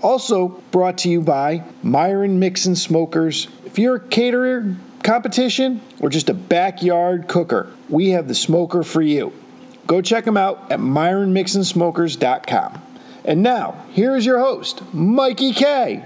Also brought to you by Myron Mixon Smokers. If you're a caterer, competition, or just a backyard cooker, we have the smoker for you. Go check them out at myronmixonsmokers.com. And now, here is your host, Mikey K.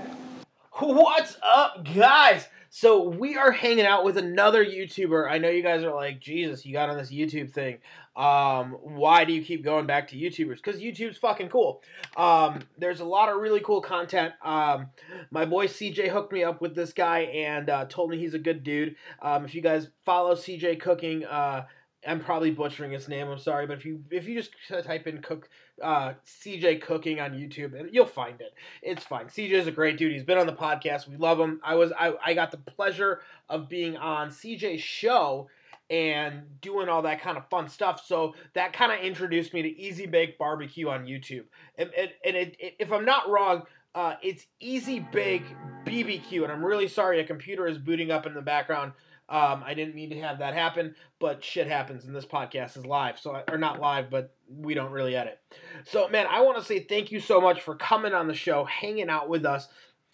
What's up, guys? So we are hanging out with another YouTuber. I know you guys are like, Jesus, you got on this YouTube thing. Um, why do you keep going back to YouTubers? Because YouTube's fucking cool. Um, there's a lot of really cool content. Um, my boy CJ hooked me up with this guy and uh, told me he's a good dude. Um, if you guys follow CJ Cooking, uh, I'm probably butchering his name. I'm sorry, but if you if you just type in cook uh, CJ Cooking on YouTube, and you'll find it. It's fine. CJ is a great dude. He's been on the podcast. We love him. I was I, I got the pleasure of being on CJ's show and doing all that kind of fun stuff. So that kind of introduced me to Easy Bake Barbecue on YouTube. And, and, and it, it, if I'm not wrong, uh, it's Easy Bake BBQ. And I'm really sorry, a computer is booting up in the background. Um, I didn't mean to have that happen, but shit happens, and this podcast is live, so or not live, but we don't really edit. So, man, I want to say thank you so much for coming on the show, hanging out with us,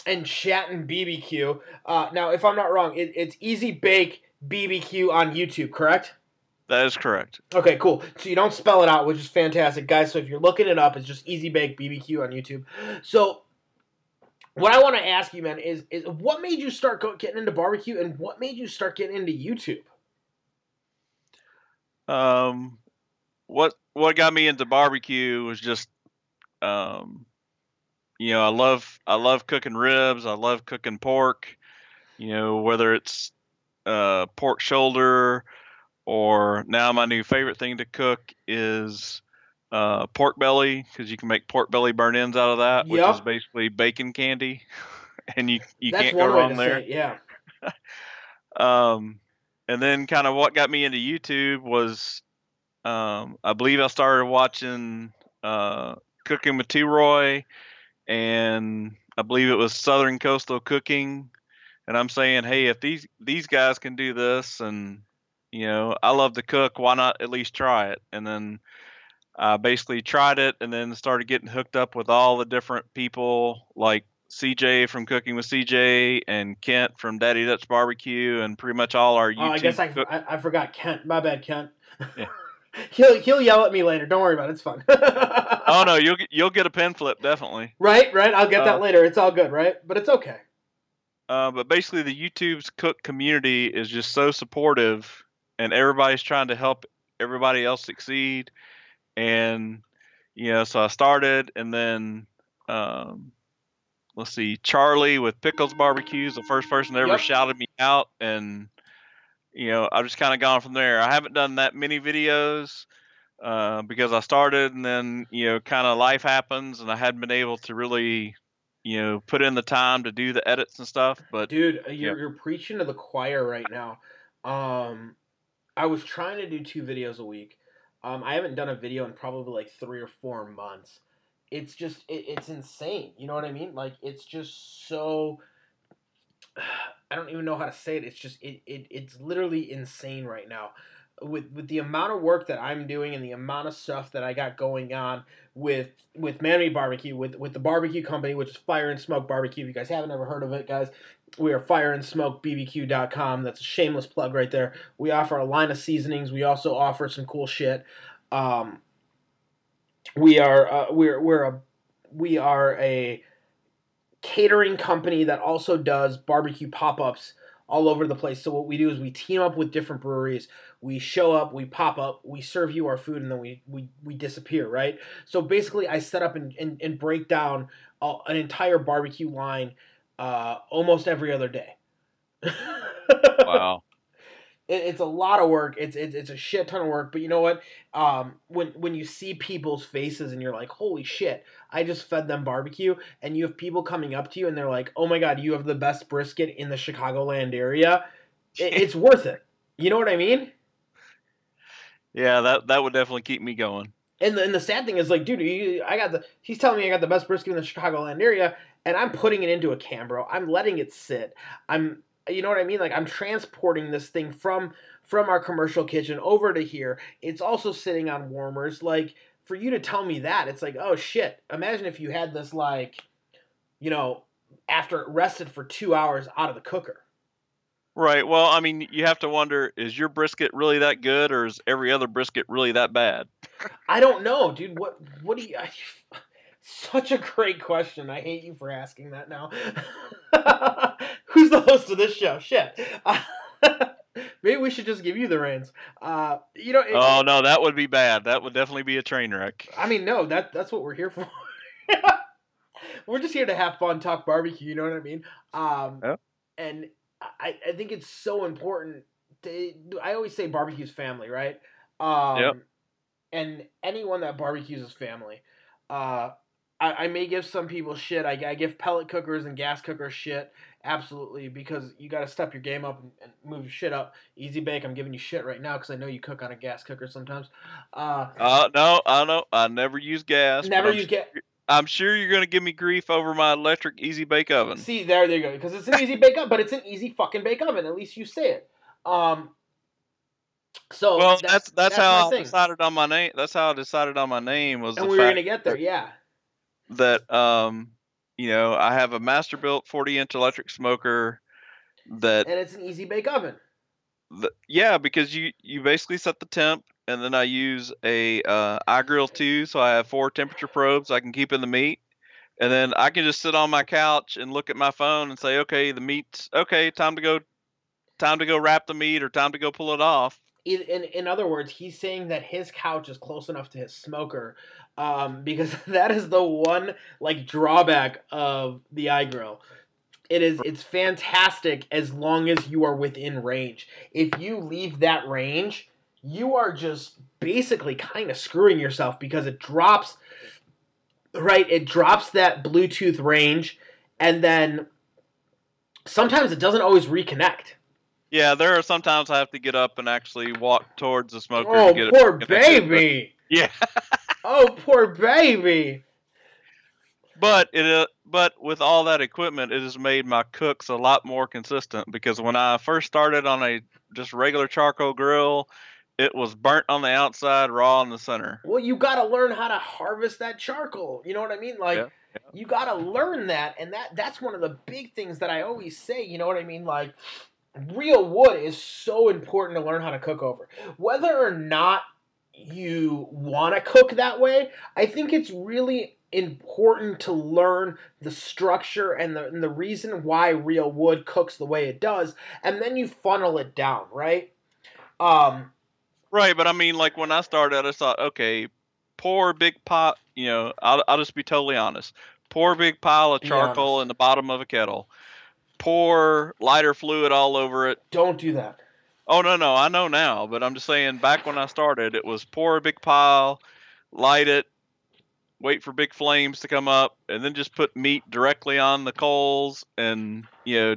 and chatting BBQ. Uh, now, if I'm not wrong, it, it's Easy Bake BBQ on YouTube, correct? That is correct. Okay, cool. So you don't spell it out, which is fantastic, guys. So if you're looking it up, it's just Easy Bake BBQ on YouTube. So what I want to ask you, man, is is what made you start getting into barbecue, and what made you start getting into YouTube? Um, what what got me into barbecue was just, um, you know, I love I love cooking ribs. I love cooking pork. You know, whether it's uh, pork shoulder or now my new favorite thing to cook is uh, pork belly because you can make pork belly burnt ends out of that, which is basically bacon candy, and you you That's can't go wrong there. it, yeah. Um, and then kind of what got me into YouTube was, um, I believe I started watching uh, Cooking with T. Roy, and I believe it was Southern Coastal Cooking. And I'm saying, hey, if these these guys can do this, and you know, I love to cook, why not at least try it? And then I basically tried it, and then started getting hooked up with all the different people like CJ from Cooking with CJ and Kent from Daddy Dutch Barbecue and pretty much all our YouTube. Oh, I guess I, cook- I, I forgot Kent. My bad, Kent. Yeah. he'll he'll yell at me later. Don't worry about it. It's fun. oh no, you'll get you'll get a pen flip definitely. Right, right. I'll get that Uh, later. It's all good, right? But it's okay. Uh, but basically, the YouTube's cook community is just so supportive, and everybody's trying to help everybody else succeed. And you know, so I started, and then um, let's see, Charlie with Pickles Barbecues, the first person that ever Yep. shouted me out, and you know, I've just kind of gone from there. I haven't done that many videos uh, because I started, and then you know, kind of life happens, and I hadn't been able to really, you know, put in the time to do the edits and stuff. But Dude, uh, you're, yeah. you're preaching to the choir right now. Um, I was trying to do two videos a week. Um, I haven't done a video in probably like three or four months. It's just, it, it's insane. You know what I mean? Like, it's just so. I don't even know how to say it. It's just, it, it it's literally insane right now. With with the amount of work that I'm doing and the amount of stuff that I got going on with with Man Meat Barbecue, with with the barbecue company, which is Fire and Smoke Barbecue. If you guys haven't ever heard of it, guys, we are fireandsmokebbq.com. That's a shameless plug right there. We offer a line of seasonings. We also offer some cool shit. Um, we are uh, we're we're a we are a catering company that also does barbecue pop-ups all over the place. So what we do is we team up with different breweries. We show up, we pop up, we serve you our food, and then we we, we disappear, right? So basically, I set up and, and, and break down uh, an entire barbecue line uh, almost every other day. wow, It, it's a lot of work. It's, it's it's a shit ton of work. But you know what? Um, when when you see people's faces and you're like, holy shit, I just fed them barbecue, and you have people coming up to you and they're like, oh my god, you have the best brisket in the Chicagoland area. It, it's worth it. You know what I mean? Yeah, that that would definitely keep me going. And the, and the sad thing is, like, dude, I got the. He's telling me I got the best brisket in the Chicagoland area, and I'm putting it into a can, bro. I'm letting it sit. I'm, you know what I mean? Like, I'm transporting this thing from from our commercial kitchen over to here. It's also sitting on warmers. Like, for you to tell me that, it's like, oh shit. Imagine if you had this, like, you know, after it rested for two hours out of the cooker. Right. Well, I mean, you have to wonder: is your brisket really that good, or is every other brisket really that bad? I don't know, dude. What what do you? I, such a great question. I hate you for asking that now. Who's the host of this show? Shit. Uh, maybe we should just give you the reins. Uh, you know. It, oh no, that would be bad. That would definitely be a train wreck. I mean, no, that that's what we're here for. we're just here to have fun, talk barbecue. You know what I mean? Um, yeah. And I, I think it's so important. To, I always say barbecue's family, right? Um, yep. And anyone that barbecues is family. Uh, I, I may give some people shit. I, I give pellet cookers and gas cookers shit, absolutely, because you got to step your game up and, and, move your shit up. Easy bake, I'm giving you shit right now because I know you cook on a gas cooker sometimes. Uh, uh no, I know. I never use gas. Never use gas. I'm sure you're gonna give me grief over my electric easy bake oven. See, there, there you go. Because it's an easy bake oven, but it's an easy fucking bake oven. At least you say it. Um. So well, that's that's, that's how I thing. decided on my name. That's how I decided on my name was. And we were gonna get there, yeah. That um, you know, I have a Masterbuilt 40 inch electric smoker. That and it's an easy bake oven. The, yeah, because you you basically set the temp and then I use a uh, iGrill 2, so I have four temperature probes I can keep in the meat, and then I can just sit on my couch and look at my phone and say, okay, the meat's okay, time to go, time to go wrap the meat or time to go pull it off. In, in, other words, he's saying that his couch is close enough to his smoker, um, because that is the one like drawback of the iGrill. It is it's fantastic as long as you are within range. If you leave that range, you are just basically kind of screwing yourself because it drops right it drops that bluetooth range and then sometimes it doesn't always reconnect. Yeah there are sometimes i have to get up and actually walk towards the smoker oh to get poor baby! Yeah. Oh poor baby! But it uh, but with all that equipment it has made my cooks a lot more consistent because when i first started on a just regular charcoal grill it was burnt on the outside, raw in the center. Well, you got to learn how to harvest that charcoal. You know what I mean? Like, yeah, yeah. you got to learn that, and that that's one of the big things that I always say. You know what I mean? Like, real wood is so important to learn how to cook over, whether or not you want to cook that way. I think it's really important to learn the structure and the, and the reason why real wood cooks the way it does, and then you funnel it down, right? Um, Right, but I mean, like when I started, I thought, okay, poor big pot. You know, I'll, I'll just be totally honest. Poor big pile of charcoal in the bottom of a kettle. Pour lighter fluid all over it. Don't do that. Oh no, no, I know now, but I'm just saying. Back when I started, it was pour a big pile, light it, wait for big flames to come up, and then just put meat directly on the coals, and you know,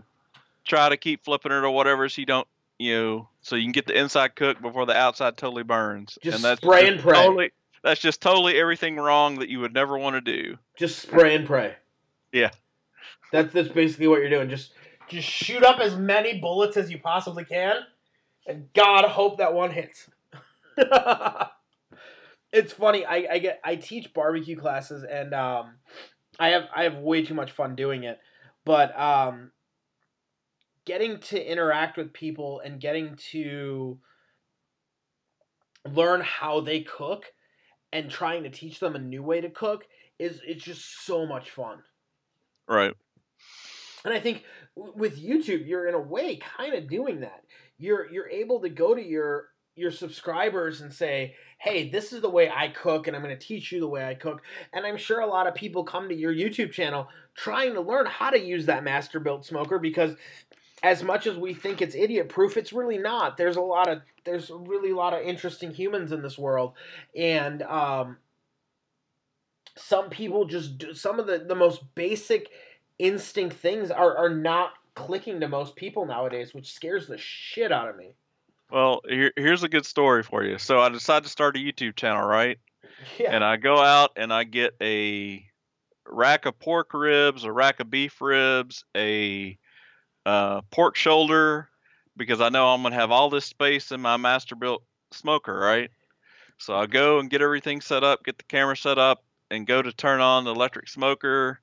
try to keep flipping it or whatever, so you don't you know, so you can get the inside cooked before the outside totally burns. Just and that's spray and pray. Totally, that's just totally everything wrong that you would never want to do. Just spray and pray. Yeah. That's that's basically what you're doing. Just just shoot up as many bullets as you possibly can, and God hope that one hits. it's funny. I, I get I teach barbecue classes, and um, I have I have way too much fun doing it. But um, getting to interact with people and getting to learn how they cook and trying to teach them a new way to cook is it's just so much fun. Right. And I think with YouTube, you're in a way kind of doing that. You're you're able to go to your your subscribers and say, "Hey, this is the way I cook and I'm going to teach you the way I cook." And I'm sure a lot of people come to your YouTube channel trying to learn how to use that Masterbuilt smoker because as much as we think it's idiot proof, it's really not. There's a lot of there's really a lot of interesting humans in this world, and um, some people just do some of the the most basic instinct things are are not clicking to most people nowadays, which scares the shit out of me. Well, here, here's a good story for you. So I decided to start a YouTube channel, right? Yeah. And I go out and I get a rack of pork ribs, a rack of beef ribs, a uh, pork shoulder, because I know I'm gonna have all this space in my Masterbuilt smoker, right? So I go and get everything set up, get the camera set up, and go to turn on the electric smoker,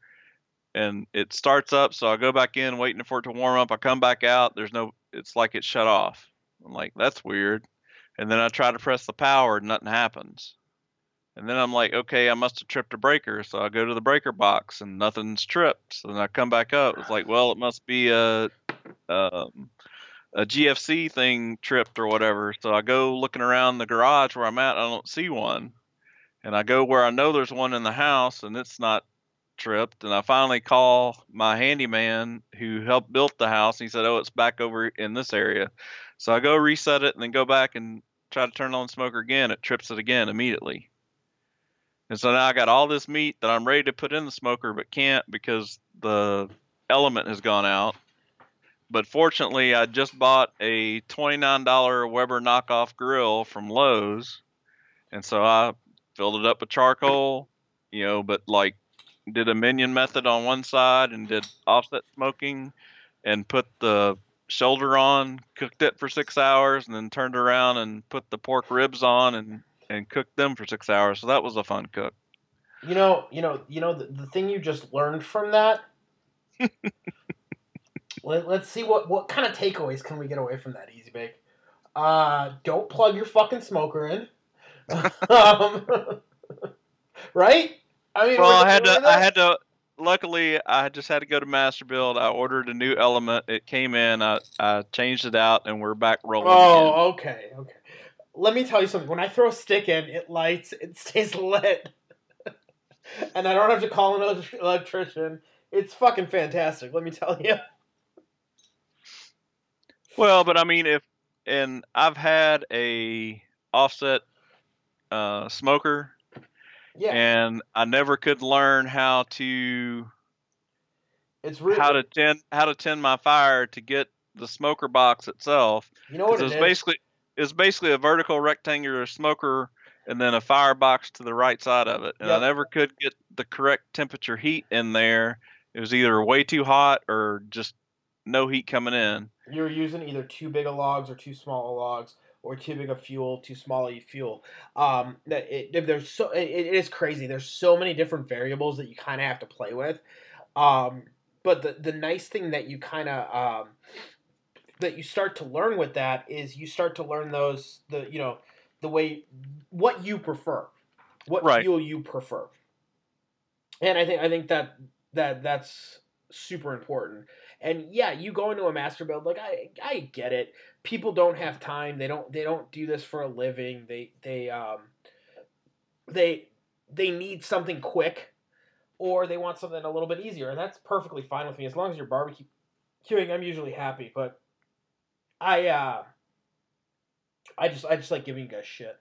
and it starts up. So I go back in, waiting for it to warm up. I come back out. There's no. It's like it's shut off. I'm like, that's weird. And then I try to press the power, and nothing happens. And then I'm like, okay, I must have tripped a breaker. So I go to the breaker box and nothing's tripped. So then I come back up. It's like, well, it must be a um, a GFC thing tripped or whatever. So I go looking around the garage where I'm at. I don't see one. And I go where I know there's one in the house and it's not tripped. And I finally call my handyman who helped build the house. And he said, oh, it's back over in this area. So I go reset it and then go back and try to turn on the smoker again. It trips it again immediately. And so now I got all this meat that I'm ready to put in the smoker but can't because the element has gone out. But fortunately, I just bought a $29 Weber knockoff grill from Lowe's. And so I filled it up with charcoal, you know, but like did a minion method on one side and did offset smoking and put the shoulder on, cooked it for six hours, and then turned around and put the pork ribs on and and cooked them for six hours. So that was a fun cook. You know, you know, you know the, the thing you just learned from that. Let, us see what what kind of takeaways can we get away from that easy bake. Uh, don't plug your fucking smoker in. um, right? I mean, well, I had to. I had to. Luckily, I just had to go to Masterbuilt. I ordered a new element. It came in. I, I changed it out, and we're back rolling. Oh, again. okay, okay. Let me tell you something. When I throw a stick in, it lights. It stays lit, and I don't have to call an electrician. It's fucking fantastic. Let me tell you. Well, but I mean, if and I've had a offset uh, smoker, yeah, and I never could learn how to. It's really how to tend how to tend my fire to get the smoker box itself. You know what it it's is? basically it's basically a vertical rectangular smoker and then a firebox to the right side of it. And Yep. I never could get the correct temperature heat in there. It was either way too hot or just no heat coming in. You're using either too big of logs or too small of logs, or too big of fuel, too small of fuel. Um, that it, it- there's so it, it is crazy. There's so many different variables that you kind of have to play with. Um, but the the nice thing that you kind of um, that you start to learn with that is you start to learn those the you know the way what you prefer, what Right. fuel you prefer. And I think I think that that that's super important. And yeah, you go into a Masterbuilt like I I get it. People don't have time. They don't they don't do this for a living. They they um they they need something quick or they want something a little bit easier. And that's perfectly fine with me as long as you're barbecuing. I'm usually happy, but I uh I just I just like giving you guys shit.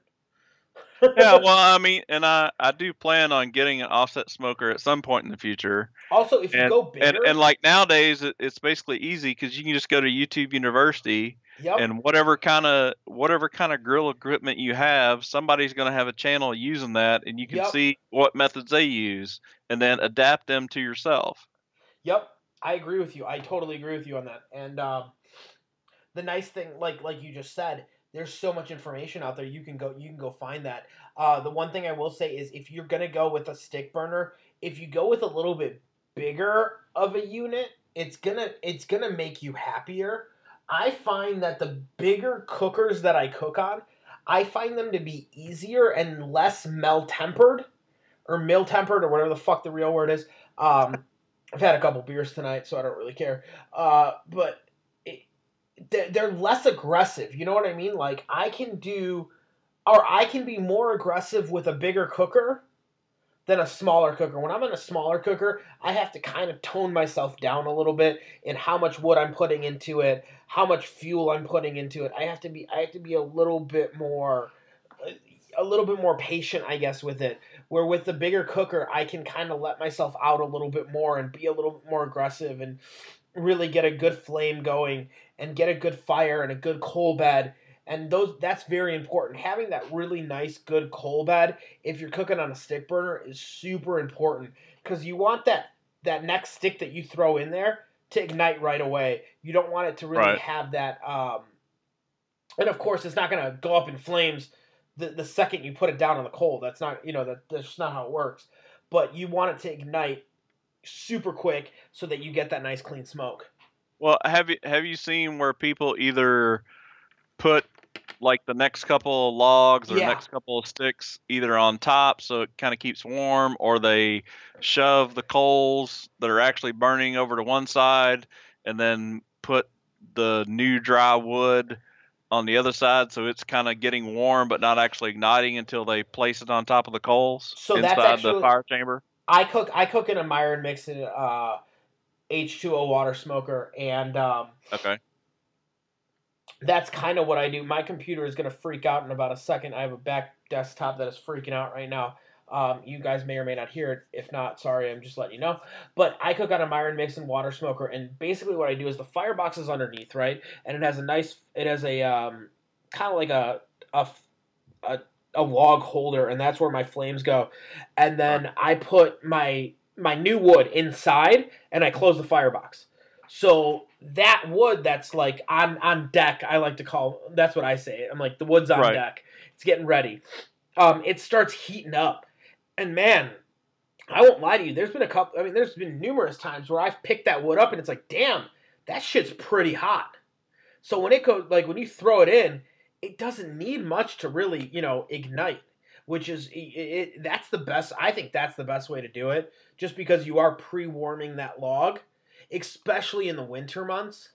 Yeah, well, I mean, and I I do plan on getting an offset smoker at some point in the future. Also, if you go bigger, and, and like nowadays, it, it's basically easy because you can just go to YouTube University yep, and whatever kind of whatever kind of grill equipment you have, somebody's going to have a channel using that, and you can Yep. see what methods they use, and then adapt them to yourself. Yep, I agree with you. I totally agree with you on that. And um, the nice thing, like like you just said, there's so much information out there. You can go you can go find that. Uh, the one thing I will say is if you're gonna go with a stick burner, if you go with a little bit bigger of a unit, it's gonna it's gonna make you happier. I find that the bigger cookers that I cook on, I find them to be easier and less mel tempered or mill tempered or whatever the fuck the real word is. Um, I've had a couple beers tonight, so I don't really care. Uh, but they're, less aggressive. You know what I mean? Like I can do, or I can be more aggressive with a bigger cooker than a smaller cooker. When I'm in a smaller cooker, I have to kind of tone myself down a little bit in how much wood I'm putting into it, how much fuel I'm putting into it. I have to be I have to be a little bit more a little bit more patient, I guess, with it. Where with the bigger cooker, I can kind of let myself out a little bit more and be a little more aggressive and really get a good flame going and get a good fire and a good coal bed. And those that's very important. Having that really nice good coal bed if you're cooking on a stick burner is super important. Because you want that that next stick that you throw in there to ignite right away. You don't want it to really Right. have that um and of course it's not going to go up in flames the, the second you put it down on the coal. That's not you know that, that's just not how it works. But you want it to ignite super quick so that you get that nice clean smoke Well, have you have you seen where people either put like the next couple of logs or Yeah. next couple of sticks either on top so it kind of keeps warm, or they shove the coals that are actually burning over to one side and then put the new dry wood on the other side so it's kind of getting warm but not actually igniting until they place it on top of the coals So that's inside actually- the fire chamber. I cook I cook in a Myron Mixon uh, H2O water smoker, and um, Okay. that's kind of what I do. My computer is going to freak out in about a second. I have a back desktop that is freaking out right now. Um, you guys may or may not hear it. If not, sorry, I'm just letting you know. But I cook on a Myron Mixon water smoker, and basically what I do is the firebox is underneath, right? And it has a nice, it has a um, kind of like a, a a a log holder, and that's where my flames go. And then I put my my new wood inside, and I close the firebox. So that wood that's like on on deck, I like to call that's what I say. I'm like the wood's on Right. deck. It's getting ready. Um, it starts heating up, and man, I won't lie to you. There's been a couple. I mean, there's been numerous times where I've picked that wood up, and it's like, damn, that shit's pretty hot. So when it goes, like when you throw it in, it doesn't need much to really, you know, ignite. Which is it, it, that's the best. I think that's the best way to do it, just because you are pre-warming that log, especially in the winter months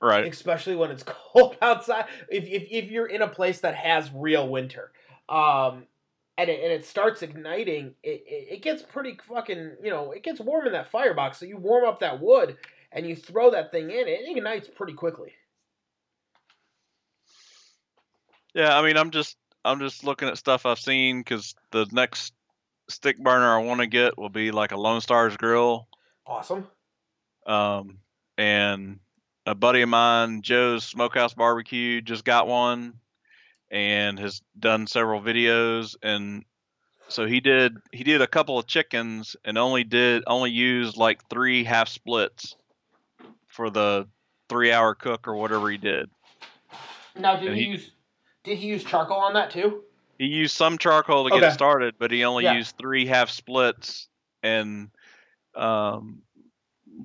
Right. especially when it's cold outside. If, if, if you're in a place that has real winter, um, and it, and it starts igniting, it, it, it gets pretty fucking, you know, it gets warm in that firebox. So you warm up that wood and you throw that thing in, it ignites pretty quickly. Yeah, I mean, I'm just I'm just looking at stuff I've seen because the next stick burner I want to get will be like a Lone Star Grillz, Awesome. um, and a buddy of mine, Joe's Smokehouse Barbecue, just got one, and has done several videos, and so he did he did a couple of chickens and only did only used like three half splits for the three hour cook or whatever he did. Now, did he, he- use did he use charcoal on that too? He used some charcoal to get it started, but he only Yeah. used three half splits. And um,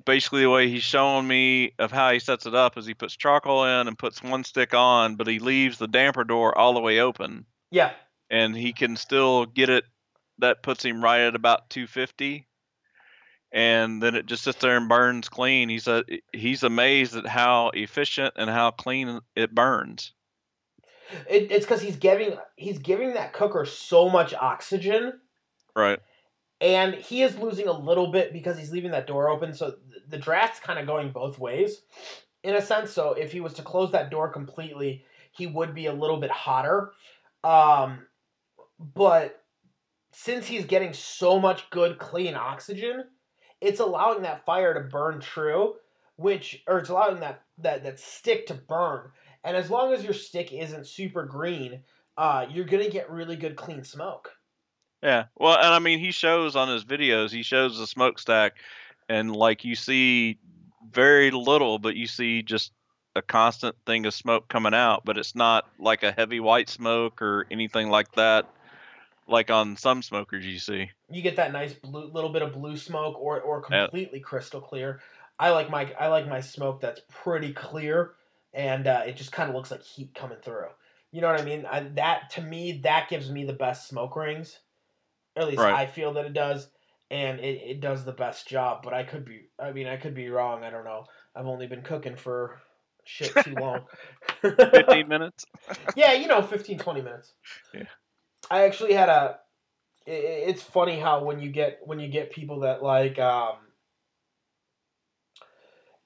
basically, the way he's showing me of how he sets it up is he puts charcoal in and puts one stick on, but he leaves the damper door all the way open, Yeah. and he can still get it. That puts him right at about 250. And then it just sits there and burns clean. He said he's amazed at how efficient and how clean it burns. It, it's because he's giving he's giving that cooker so much oxygen. Right. and he is losing a little bit because he's leaving that door open. So th- the draft's kind of going both ways. In a sense so if he was to close that door completely he would be a little bit hotter. Um, but since he's getting so much good clean oxygen it's allowing that fire to burn true which or it's allowing that that, that stick to burn and as long as your stick isn't super green uh, you're gonna get really good clean smoke Yeah. Well, and I mean, he shows on his videos, he shows the smokestack, and like you see very little, but you see just a constant thing of smoke coming out, but it's not like a heavy white smoke or anything like that, like on some smokers you see. you get that nice blue little bit of blue smoke or or Yeah. completely crystal clear. I like my I like my smoke that's pretty clear and uh, it just kind of looks like heat coming through. You know what I mean? I, that to me that gives me the best smoke rings. At least Right. I feel that it does and it, it does the best job, but I could be I mean I could be wrong, I don't know. I've only been cooking for shit too long. 15 minutes? yeah, you know, 15 20 minutes. Yeah. I actually had a i- i- it's funny how when you get when you get people that like um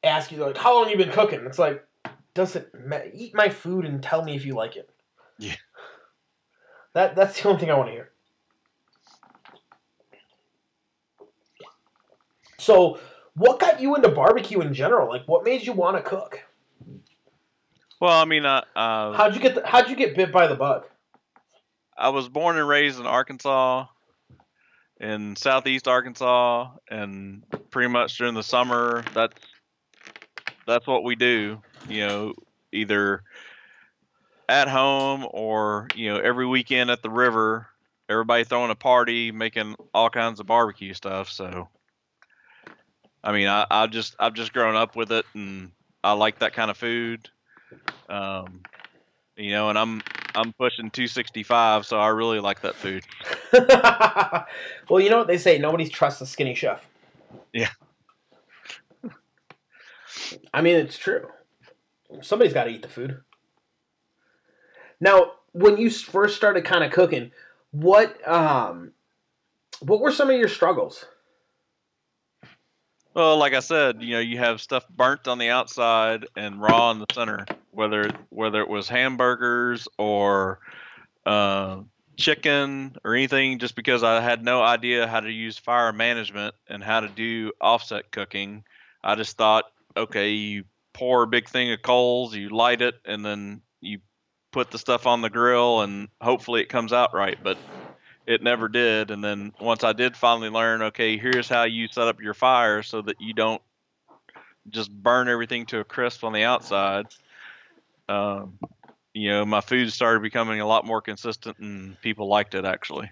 ask you like how long you been cooking it's like doesn't ma- eat my food and tell me if you like it. Yeah. that that's the only thing i want to hear. So what got you into barbecue in general? Like what made you want to cook? Well, I mean, I uh, how'd you get the, how'd you get bit by the bug? I was born and raised in Arkansas, in southeast Arkansas, and pretty much during the summer, that's that's what we do. You know, either at home or you know every weekend at the river. Everybody throwing a party, making all kinds of barbecue stuff. So, I mean, I, I just I've just grown up with it, and I like that kind of food. Um, you know, and I'm I'm pushing 265, so I really like that food. well, you know what they say: nobody trusts a skinny chef. Yeah. I mean, it's true. Somebody's got to eat the food. Now, when you first started kind of cooking, what um, what were some of your struggles? Well, like I said, you know, you have stuff burnt on the outside and raw in the center. Whether whether it was hamburgers or uh, chicken or anything, just because I had no idea how to use fire management and how to do offset cooking, I just thought, okay, you pour a big thing of coals, you light it, and then you put the stuff on the grill, and hopefully it comes out right. But it never did. And then once I did finally learn, okay, here's how you set up your fire so that you don't just burn everything to a crisp on the outside. Um, you know, my food started becoming a lot more consistent, and people liked it actually.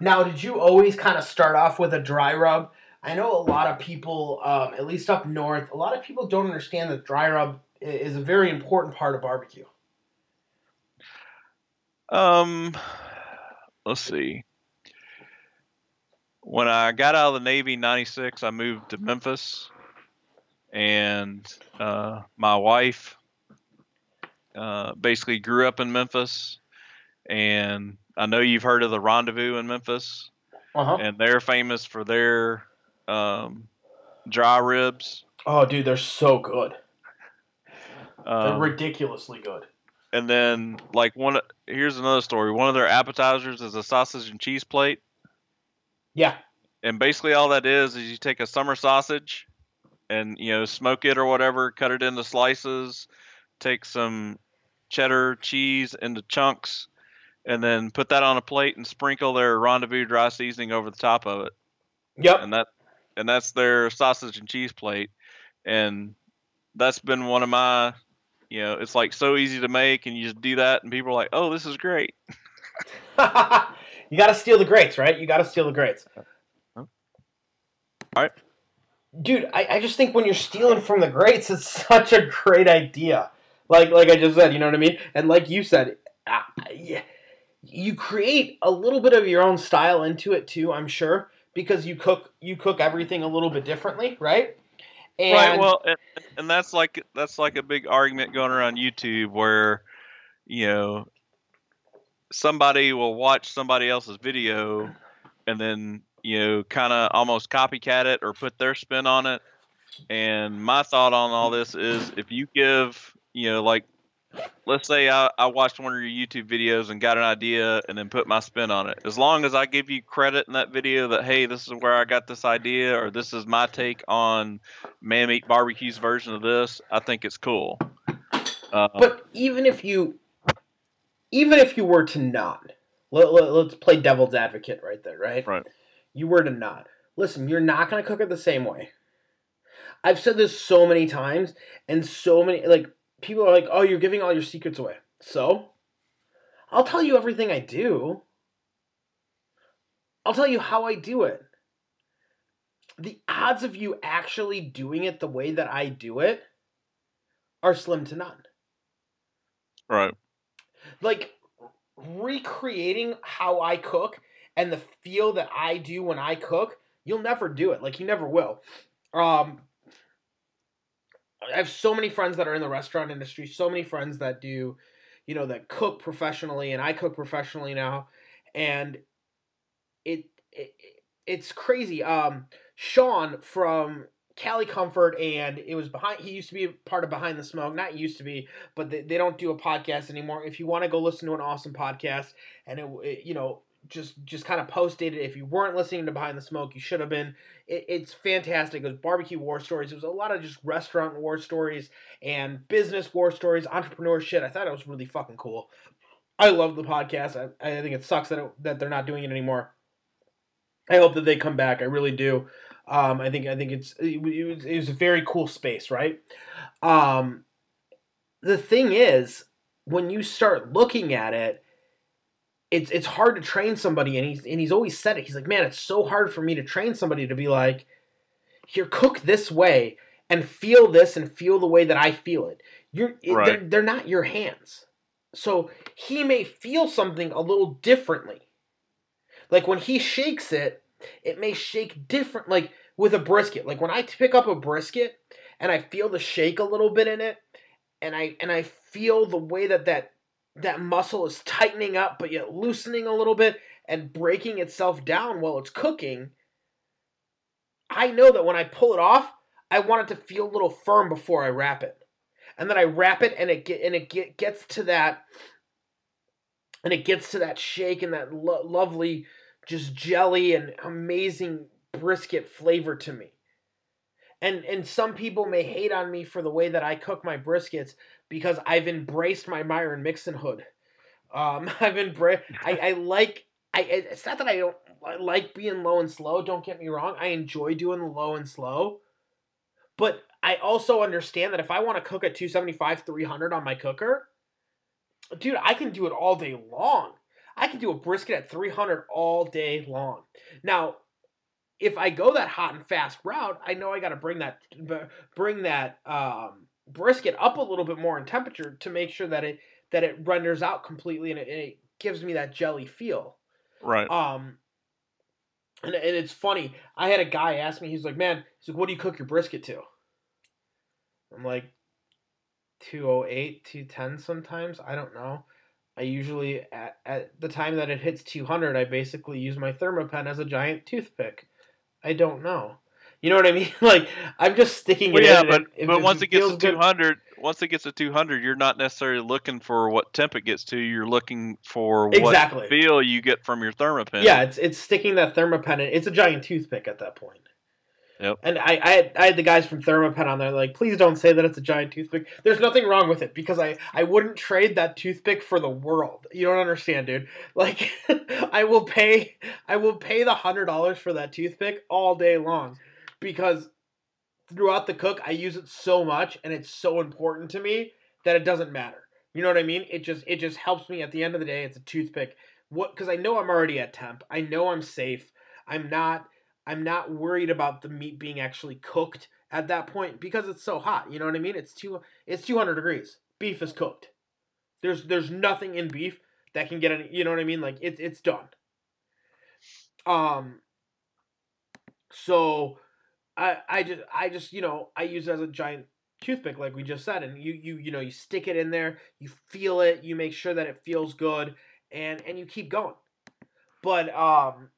Now, did you always kind of start off with a dry rub? I know a lot of people, um, at least up north, a lot of people don't understand that dry rub is a very important part of barbecue. Um, let's see. When I got out of the Navy in '96, I moved to Memphis, and uh, my wife uh, basically grew up in Memphis. And I know you've heard of the Rendezvous in Memphis, Uh huh. and they're famous for their um, dry ribs. Oh, dude, they're so good. They're Um, ridiculously good. and then, like one, here's another story. One of their appetizers is a sausage and cheese plate. Yeah. and basically all that is is you take a summer sausage and you know smoke it or whatever cut it into slices take some cheddar cheese into chunks and then put that on a plate and sprinkle their rendezvous dry seasoning over the top of it Yep. and that and that's their sausage and cheese plate and that's been one of my you know it's like so easy to make and you just do that and people are like oh this is great you got to steal the greats, right? You got to steal the greats. Alright. Dude, I, I just think when you're stealing from the greats, it's such a great idea. Like like I just said, you know what I mean? And like you said, uh, yeah, you create a little bit of your own style into it too. I'm sure because you cook you cook everything a little bit differently, right? And right well and, and that's like that's like a big argument going around youtube where you know somebody will watch somebody else's video and then you know kind of almost copycat it or put their spin on it and my thought on all this is if you give you know like let's say I, I watched one of your youtube videos and got an idea and then put my spin on it as long as i give you credit in that video that hey this is where i got this idea or this is my take on man meat barbecue's version of this i think it's cool uh, But even if you, even if you were to not, let, let, let's play devil's advocate right there, right? Right. You were to not. Listen, you're not going to cook it the same way. I've said this so many times, and so many, like, people are like, oh, you're giving all your secrets away. So, I'll tell you everything I do. I'll tell you how I do it. The odds of you actually doing it the way that I do it are slim to none right like recreating how I cook and the feel that I do when I cook, you'll never do it. Like you never will. Um I have so many friends that are in the restaurant industry, so many friends that do, you know, that cook professionally and I cook professionally now and it, it it's crazy. Um, Sean from Cali Comfort, and it was behind. He used to be part of Behind the Smoke. Not used to be, but they, they don't do a podcast anymore. If you want to go listen to an awesome podcast, and it, it you know just just kind of posted it. If you weren't listening to Behind the Smoke, you should have been. It, it's fantastic. It was barbecue war stories. It was a lot of just restaurant war stories and business war stories, entrepreneur shit. I thought it was really fucking cool. I love the podcast. I, I think it sucks that it, that they're not doing it anymore. I hope that they come back. I really do. Um, I think I think it's it, it, was, it was a very cool space, right? Um, the thing is, when you start looking at it, it's it's hard to train somebody, and he's and he's always said it. He's like, man, it's so hard for me to train somebody to be like, here, cook this way and feel this and feel the way that I feel it. You're right. they're, they're not your hands, so he may feel something a little differently. Like when he shakes it, it may shake different. Like with a brisket. Like when I pick up a brisket and I feel the shake a little bit in it, and I and I feel the way that that that muscle is tightening up but yet loosening a little bit and breaking itself down while it's cooking. I know that when I pull it off, I want it to feel a little firm before I wrap it. And then I wrap it and it get and it get, gets to that and it gets to that shake and that lo- lovely just jelly and amazing brisket flavor to me. And and some people may hate on me for the way that I cook my briskets because I've embraced my Myron Mixon hood. Um, I've embraced. I, I like. I it's not that I don't I like being low and slow. Don't get me wrong. I enjoy doing the low and slow, but I also understand that if I want to cook at 275, 300 on my cooker, dude, I can do it all day long. I can do a brisket at 300 all day long. Now, if I go that hot and fast route, I know I got to bring that bring that um, brisket up a little bit more in temperature to make sure that it that it renders out completely and it, and it gives me that jelly feel. Right. Um. And, and it's funny. I had a guy ask me. He's like, "Man, he's like, what do you cook your brisket to?" I'm like, 208, 210 sometimes. I don't know. I usually at, at the time that it hits 200, I basically use my Thermapen as a giant toothpick. I don't know. You know what I mean? Like I'm just sticking well, it yeah, but but once it gets to 200, good. once it gets to 200, you're not necessarily looking for what temp it gets to. You're looking for exactly. what feel you get from your Thermapen. Yeah, it's it's sticking that Thermapen. In, it's a giant toothpick at that point. Yep. And I, I, had, I had the guys from Thermapen on there, like, please don't say that it's a giant toothpick. There's nothing wrong with it because I, I wouldn't trade that toothpick for the world. You don't understand, dude. Like, I will pay, I will pay the hundred dollars for that toothpick all day long because throughout the cook, I use it so much and it's so important to me that it doesn't matter. You know what I mean? It just, it just helps me at the end of the day. It's a toothpick. What? Because I know I'm already at temp. I know I'm safe. I'm not I'm not worried about the meat being actually cooked at that point because it's so hot. You know what I mean? It's two it's 200 degrees. Beef is cooked. There's there's nothing in beef that can get any. You know what I mean? Like it's it's done. Um. So, I I just I just you know I use it as a giant toothpick like we just said and you you you know you stick it in there you feel it you make sure that it feels good and and you keep going but um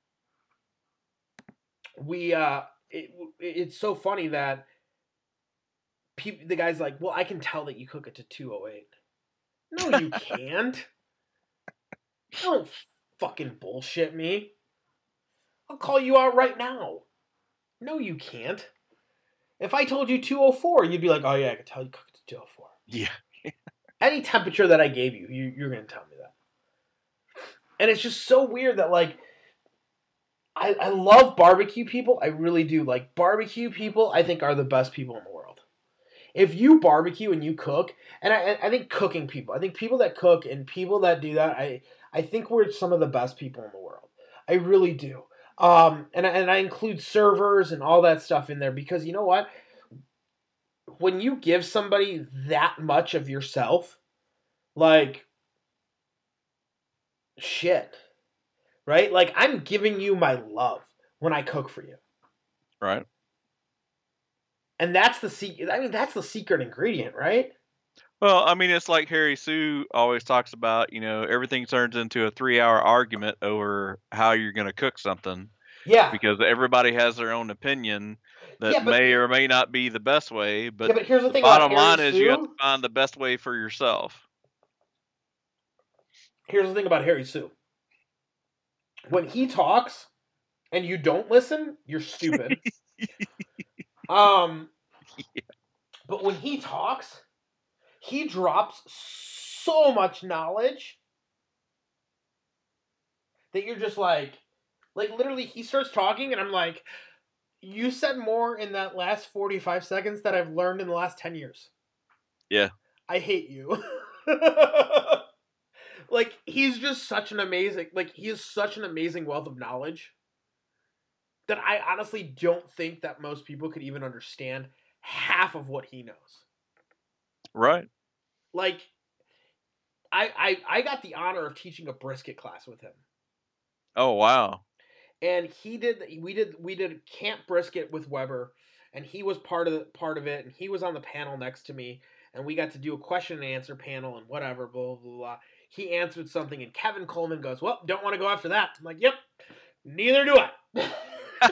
we uh it, it's so funny that people the guy's like well i can tell that you cook it to 208 no you can't. Don't fucking bullshit me. I'll call you out right now. No you can't. If i told you 204 you'd be like oh yeah i can tell you cook it to 204 yeah. Any temperature that i gave you, you you're gonna tell me that. And it's just so weird that like I, I love barbecue people. I really do. Like barbecue people, I think are the best people in the world. If you barbecue and you cook, and I, I think cooking people, I think people that cook and people that do that, I, I think we're some of the best people in the world. I really do. Um, and, and I include servers and all that stuff in there because you know what? When you give somebody that much of yourself, like, shit right? Like I'm giving you my love when I cook for you. Right. And that's the secret. I mean, that's the secret ingredient, right? Well, I mean, it's like Harry Soo always talks about. You know, everything turns into a three-hour argument over how you're going to cook something Yeah. because everybody has their own opinion that Yeah, but- may or may not be the best way. But, yeah, but here's the thing bottom line Harry is you have to find the best way for yourself. Here's the thing about Harry Soo. When he talks and you don't listen, you're stupid. um but when he talks, he drops so much knowledge that you're just like like literally he starts talking and I'm like you said more in that last 45 seconds that I've learned in the last 10 years. Yeah. I hate you. like he's just such an amazing like he is such an amazing wealth of knowledge that I honestly don't think that most people could even understand half of what he knows. Right. Like I I I got the honor of teaching a brisket class with him. Oh wow. and he did we did we did camp brisket with Weber and he was part of the, part of it and he was on the panel next to me and we got to do a question and answer panel and whatever blah blah blah, blah. He answered something and Kevin Coleman goes well don't want to go after that I'm like yep neither do I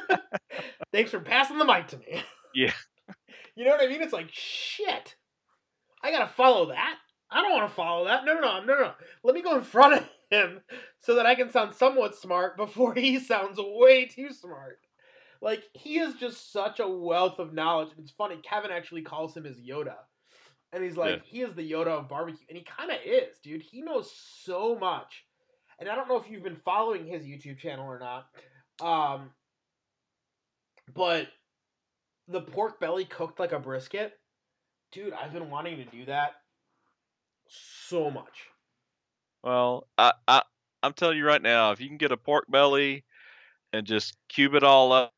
thanks for passing the mic to me Yeah. you know what I mean it's like shit I gotta follow that I don't want to follow that no no no no no let me go in front of him so that I can sound somewhat smart before he sounds way too smart. Like he is just such a wealth of knowledge. It's funny. Kevin actually calls him his Yoda, and he's like, Yeah. he is the Yoda of barbecue, and he kind of is, dude. He knows so much, and I don't know if you've been following his YouTube channel or not, um, but the pork belly cooked like a brisket, dude. I've been wanting to do that so much. Well, I, I I'm telling you right now, if you can get a pork belly and just cube it all up,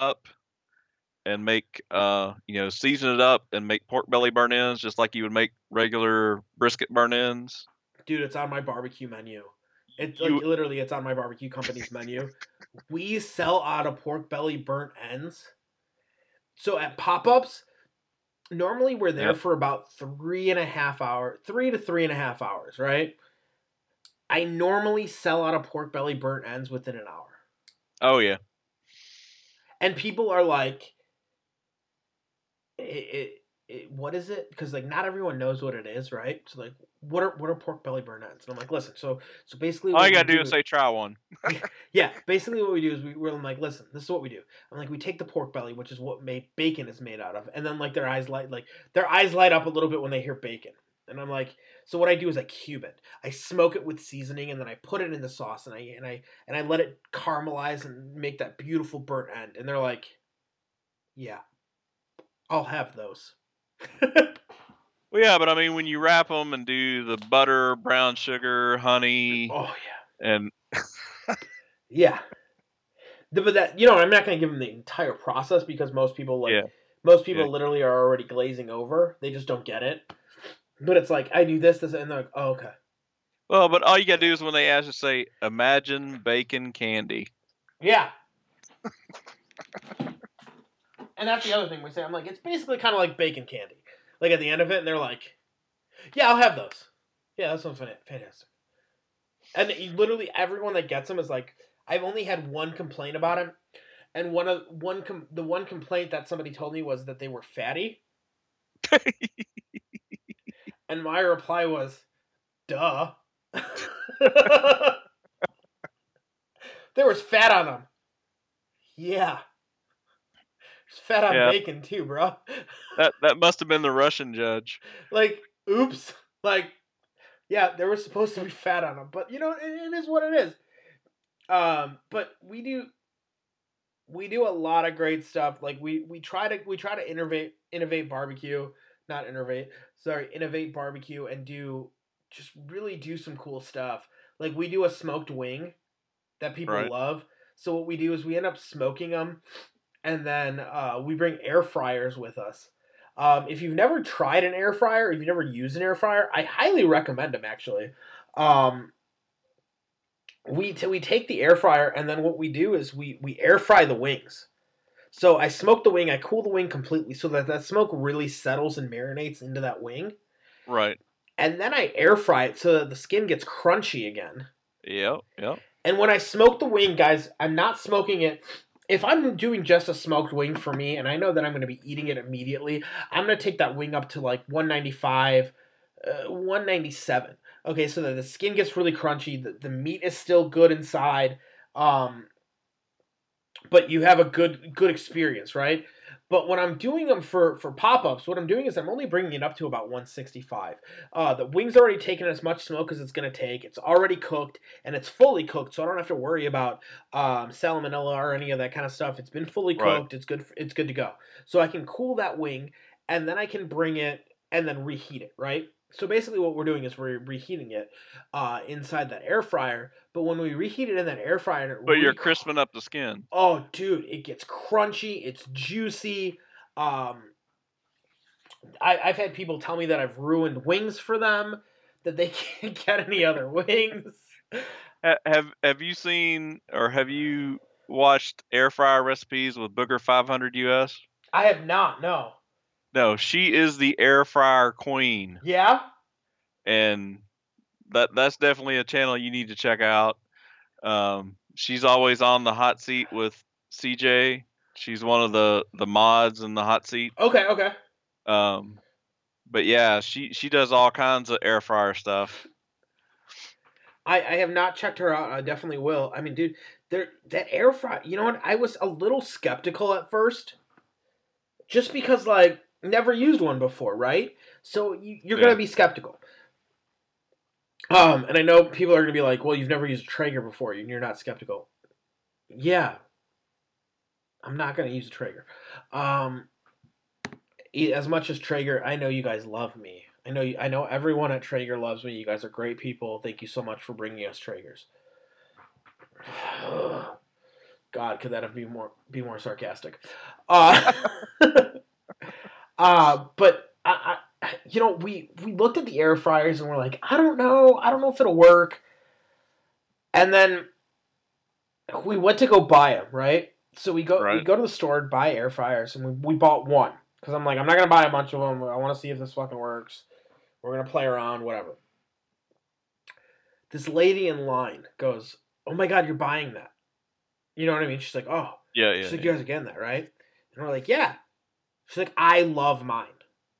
up and make uh you know season it up and make pork belly burn ends just like you would make regular brisket burn ends. dude it's on my barbecue menu it's You- literally it's on my barbecue company's menu we sell out of pork belly burnt ends so at pop-ups normally we're there Yep. for about three and a half hour three to three and a half hours right i normally sell out of pork belly burnt ends within an hour Oh yeah. and people are like it, it, it, what is it because like not everyone knows what it is right so like what are what are pork belly burnt ends and i'm like listen so so basically All you gotta do is say try one. yeah, basically what we do is we, we're like, listen, this is what we do. I'm like, we take the pork belly, which is what made bacon is made out of, and then like their eyes light, like their eyes light up a little bit when they hear bacon. And I'm like, so what I do is I cube it, I smoke it with seasoning, and then I put it in the sauce, and I and I and I let it caramelize and make that beautiful burnt end. And they're like, yeah, I'll have those. Well, yeah, but I mean, when you wrap them and do the butter, brown sugar, honey, oh yeah. and Yeah. But that you know, I'm not gonna give them the entire process because most people like Yeah. most people Yeah. literally are already glazing over. They just don't get it. But it's like I do this, this, and they're like, oh, okay. well, but all you gotta do is when they ask you, say, "Imagine bacon candy." Yeah. and that's the other thing we say. I'm like, it's basically kind of like bacon candy. Like at the end of it, and they're like, yeah, I'll have those. Yeah, that sounds fantastic. And literally everyone that gets them is like, I've only had one complaint about him, and one of one com- the one complaint that somebody told me was that they were fatty. and my reply was, "Duh." there was fat on them. Yeah. Fat on Yeah. bacon too, bro. That that must have been the Russian judge. like, oops. Like, yeah, there was supposed to be fat on them, but you know, it, it is what it is. Um, but we do, we do a lot of great stuff. Like we we try to we try to innovate innovate barbecue, not innovate. Sorry, innovate barbecue and do just really do some cool stuff. Like we do a smoked wing that people Right. love. So what we do is we end up smoking them, and then uh, we bring air fryers with us. Um, if you've never tried an air fryer, if you've never used an air fryer, I highly recommend them. Actually, um, we t- we take the air fryer and then what we do is we we air fry the wings. So I smoke the wing, I cool the wing completely so that that smoke really settles and marinates into that wing. Right. And then I air fry it so that the skin gets crunchy again. Yep. Yep. And when I smoke the wing, guys, I'm not smoking it. If I'm doing just a smoked wing for me, and I know that I'm going to be eating it immediately, I'm going to take that wing up to like 195, uh, 197. Okay, so that the skin gets really crunchy, the, the meat is still good inside, um, but you have a good good experience, right? But when I'm doing them for for pop ups, what I'm doing is I'm only bringing it up to about 165. Uh, the wing's already taken as much smoke as it's going to take. It's already cooked and it's fully cooked, so I don't have to worry about um, salmonella or any of that kind of stuff. It's been fully cooked. Right. It's good. It's good to go. So I can cool that wing and then I can bring it and then reheat it. Right. So basically, what we're doing is we're reheating it uh, inside that air fryer. But when we reheat it in that air fryer, But you're re- crisping up the skin. Oh, dude, it gets crunchy. It's juicy. Um, I, I've had people tell me that I've ruined wings for them, that they can't get any other wings. Have Have you seen or have you watched air fryer recipes with Booger 500 US? I have not. No. No, she is the air fryer queen, Yeah. and that that's definitely a channel you need to check out. Um, she's always on the hot seat with CJ. She's one of the the mods in the hot seat. Okay. Okay. Um, but yeah, she she does all kinds of air fryer stuff. I, I have not checked her out. I definitely will. I mean, dude, there that air fry. You know what? I was a little skeptical at first, just because like never used one before, right? So you, you're Yeah. gonna be skeptical. Um, and I know people are gonna be like, "Well, you've never used a Traeger before, and you're not skeptical." Yeah, I'm not gonna use a Traeger. Um, as much as Traeger, I know you guys love me. I know you, I know everyone at Traeger loves me. You guys are great people. Thank you so much for bringing us Traegers. God, could that have been more be more sarcastic? Uh, uh but I, I, you know, we we looked at the air fryers and we're like, I don't know, I don't know if it'll work. And then we went to go buy them, right? So we go we go to the store and buy air fryers, and we, we bought one because I'm like, I'm not gonna buy a bunch of them. I want to see if this fucking works. We're gonna play around, whatever. This lady in line goes, "Oh my god, you're buying that." You know what I mean? She's like, "Oh." Yeah, yeah. She's like, yeah. "You guys are getting that, right?" And we're like, "Yeah." She's like, "I love mine."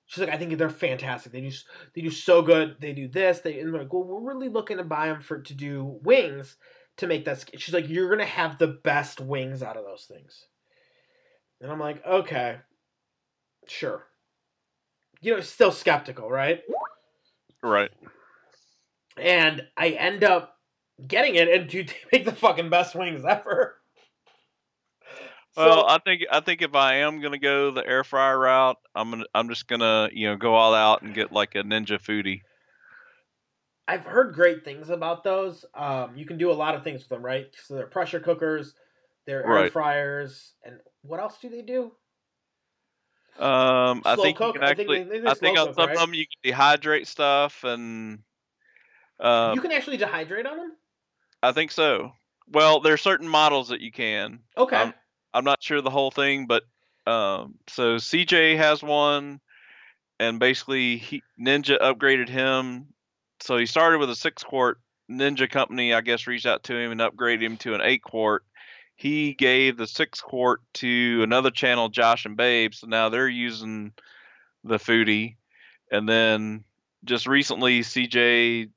She's like, "I think they're fantastic. They do they do so good. They do this. They and we're like, well, we're really looking to buy them for to do wings to make that." sk-" She's like, "You're gonna have the best wings out of those things." And I'm like, "Okay, sure." You know, still skeptical, right? Right. And I end up getting it, and dude, they make the fucking best wings ever. Well, I think I think if I am gonna go the air fryer route, I'm gonna I'm just gonna you know go all out and get like a Ninja Foodi. I've heard great things about those. Um, you can do a lot of things with them, right? So they're pressure cookers, they're air fryers, and what else do they do? Um, I think cook? you can I think actually. they- they I think on cook, some right? of them you can dehydrate stuff, and uh, you can actually dehydrate on them. I think so. Well, there are certain models that you can. Okay. Um, I'm not sure the whole thing, but um, so CJ has one, and basically he, Ninja upgraded him. So he started with a six quart. Ninja company, I guess, reached out to him and upgraded him to an eight quart. He gave the six quart to another channel, Josh and Babe. So now they're using the Foodi, and then just recently, CJ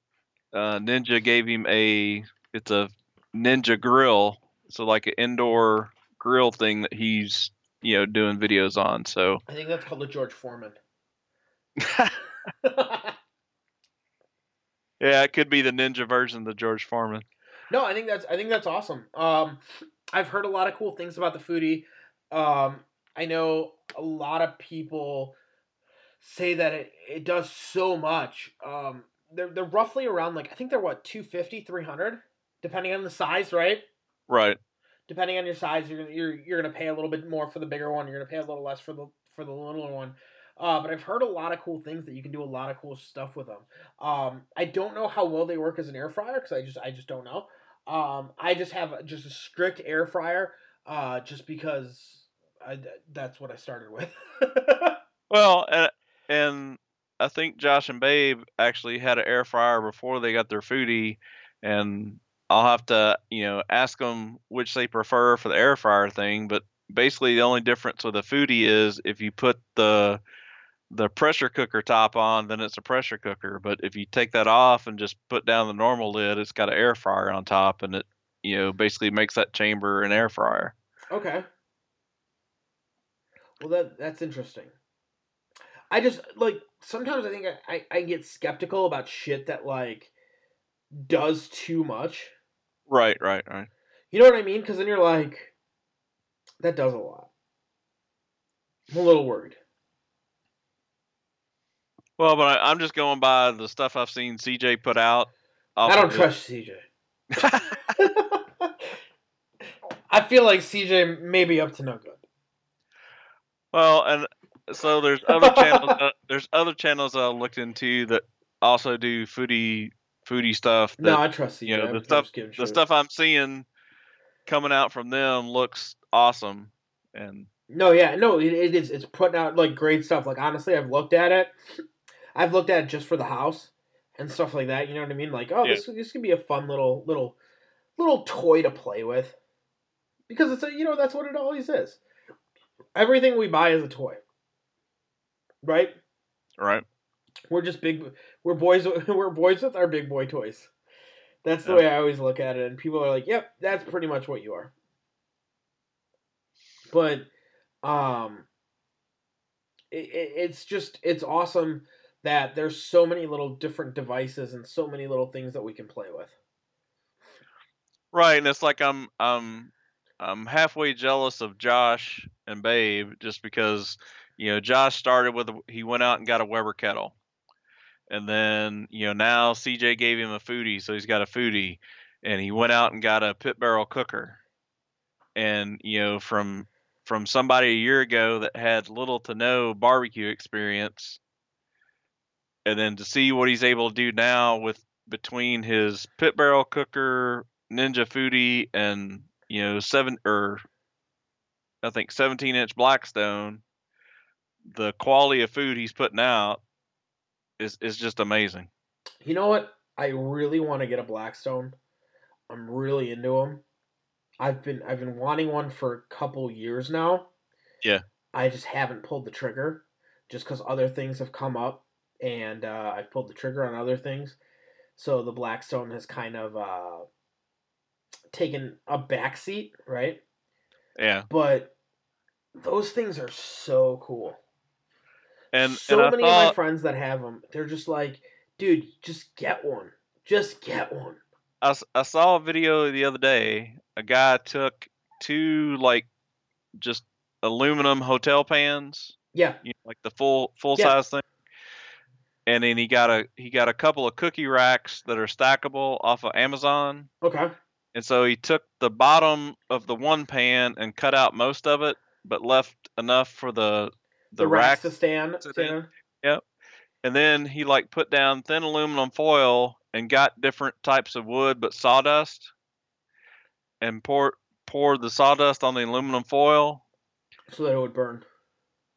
uh, Ninja gave him a it's a Ninja grill, so like an indoor grill thing that he's you know doing videos on. So I think that's called the George Foreman. yeah, it could be the Ninja version of the George Foreman. no, I think that's I think that's awesome. Um, I've heard a lot of cool things about the Foodi. Um, I know a lot of people say that it, it does so much. Um, they're they're roughly around like I think they're what 250, 300, depending on the size, right? Right. Depending on your size, you're you're you're gonna pay a little bit more for the bigger one. You're gonna pay a little less for the for the littler one. Uh, but I've heard a lot of cool things that you can do a lot of cool stuff with them. Um, I don't know how well they work as an air fryer because I just I just don't know. Um, I just have just a strict air fryer, uh, just because I, that's what I started with. Well, and, and I think Josh and Babe actually had an air fryer before they got their Foodi, and I'll have to you know ask them which they prefer for the air fryer thing. But basically, the only difference with a Foodi is if you put the the pressure cooker top on, then it's a pressure cooker. But if you take that off and just put down the normal lid, it's got an air fryer on top, and it you know basically makes that chamber an air fryer. Okay. Well, that that's interesting. I just like sometimes I think I, I, I get skeptical about shit that like does too much. Right, right, right. You know what I mean? Because then you're like, that does a lot. I'm a little worried. Well, but I, I'm just going by the stuff I've seen CJ put out. I don't trust CJ. I feel like CJ may be up to no good. Well, and so there's other channels. Uh, there's other channels I looked into that also do foodie foodie stuff. That, no, I trust you know, the stuff- the shit. stuff I'm seeing coming out from them looks awesome, and No, yeah, no, it, it is. It's putting out like great stuff. Like honestly, I've looked at it. I've looked at it just for the house and stuff like that. You know what I mean? Like, oh, Yeah. this this could be a fun little little little toy to play with because it's a you know that's what it always is. Everything we buy is a toy, right? right. We're just big. We're boys. We're boys with our big boy toys. That's the way I always look at it, and people are like, "Yep, that's pretty much what you are." But, um, it, it, it's just it's awesome that there's so many little different devices and so many little things that we can play with. Right, and it's like I'm I'm I'm halfway jealous of Josh and Babe just because you know Josh started with he went out and got a Weber kettle, and then you know now CJ gave him a Foodi, so he's got a Foodi, and he went out and got a pit barrel cooker, and you know from from somebody a year ago that had little to no barbecue experience, and then to see what he's able to do now with between his pit barrel cooker Ninja Foodi and you know seven or I think 17 inch Blackstone, the quality of food he's putting out is is just amazing. You know what? I really want to get a Blackstone. I'm really into them. I've been I've been wanting one for a couple years now. Yeah. I just haven't pulled the trigger, just because other things have come up, and uh, I've pulled the trigger on other things. So the Blackstone has kind of uh, taken a backseat, right? Yeah, But those things are so cool. And so and I many of my friends that have them, they're just like, dude, just get one. Just get one. I, I saw a video the other day. A guy took two like just aluminum hotel pans, Yeah. you know, like the full full Yeah. size thing. And then he got a he got a couple of cookie racks that are stackable off of Amazon. Okay. And so he took the bottom of the one pan and cut out most of it, but left enough for the the, The, rack. racks to stand. stand on. And then he like put down thin aluminum foil and got different types of wood, but sawdust, and poured poured the sawdust on the aluminum foil. so that it would burn.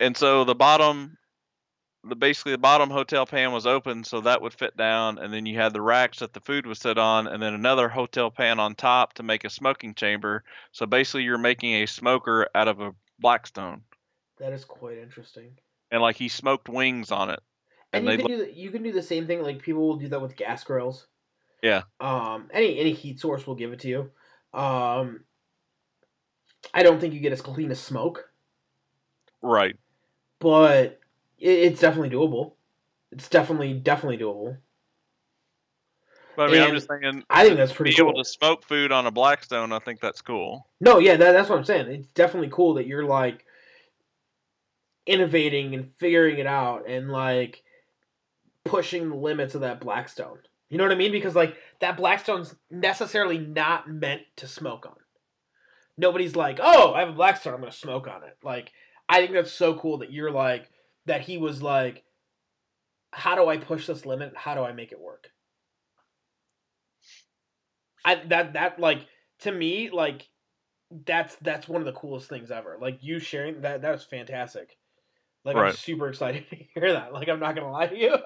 And so the bottom, the basically the bottom hotel pan was open, so that would fit down. And then you had the racks that the food was sit on, and then another hotel pan on top to make a smoking chamber. So basically, you're making a smoker out of a blackstone, That is quite interesting. and like he smoked wings on it. And, And you can do the, you can do the same thing. Like people will do that with gas grills. Yeah. Um. Any any heat source will give it to you. Um. I don't think you get as clean as smoke, Right. but it, it's definitely doable. It's definitely definitely doable. But I mean, I'm just saying. I think that's be pretty able cool. to smoke food on a blackstone, I think that's cool. No, yeah, that, that's what I'm saying. It's definitely cool that you're like innovating and figuring it out and like pushing the limits of that blackstone. You know what I mean? Because like that blackstone's necessarily not meant to smoke on. Nobody's like, "Oh, I have a blackstone, I'm to smoke on it." Like I think that's so cool that you're like that he was like how do I push this limit? How do I make it work? I that that like to me like that's that's one of the coolest things ever. Like you sharing that that was fantastic. Like I'm super excited to hear that. Like I'm not gonna lie to you.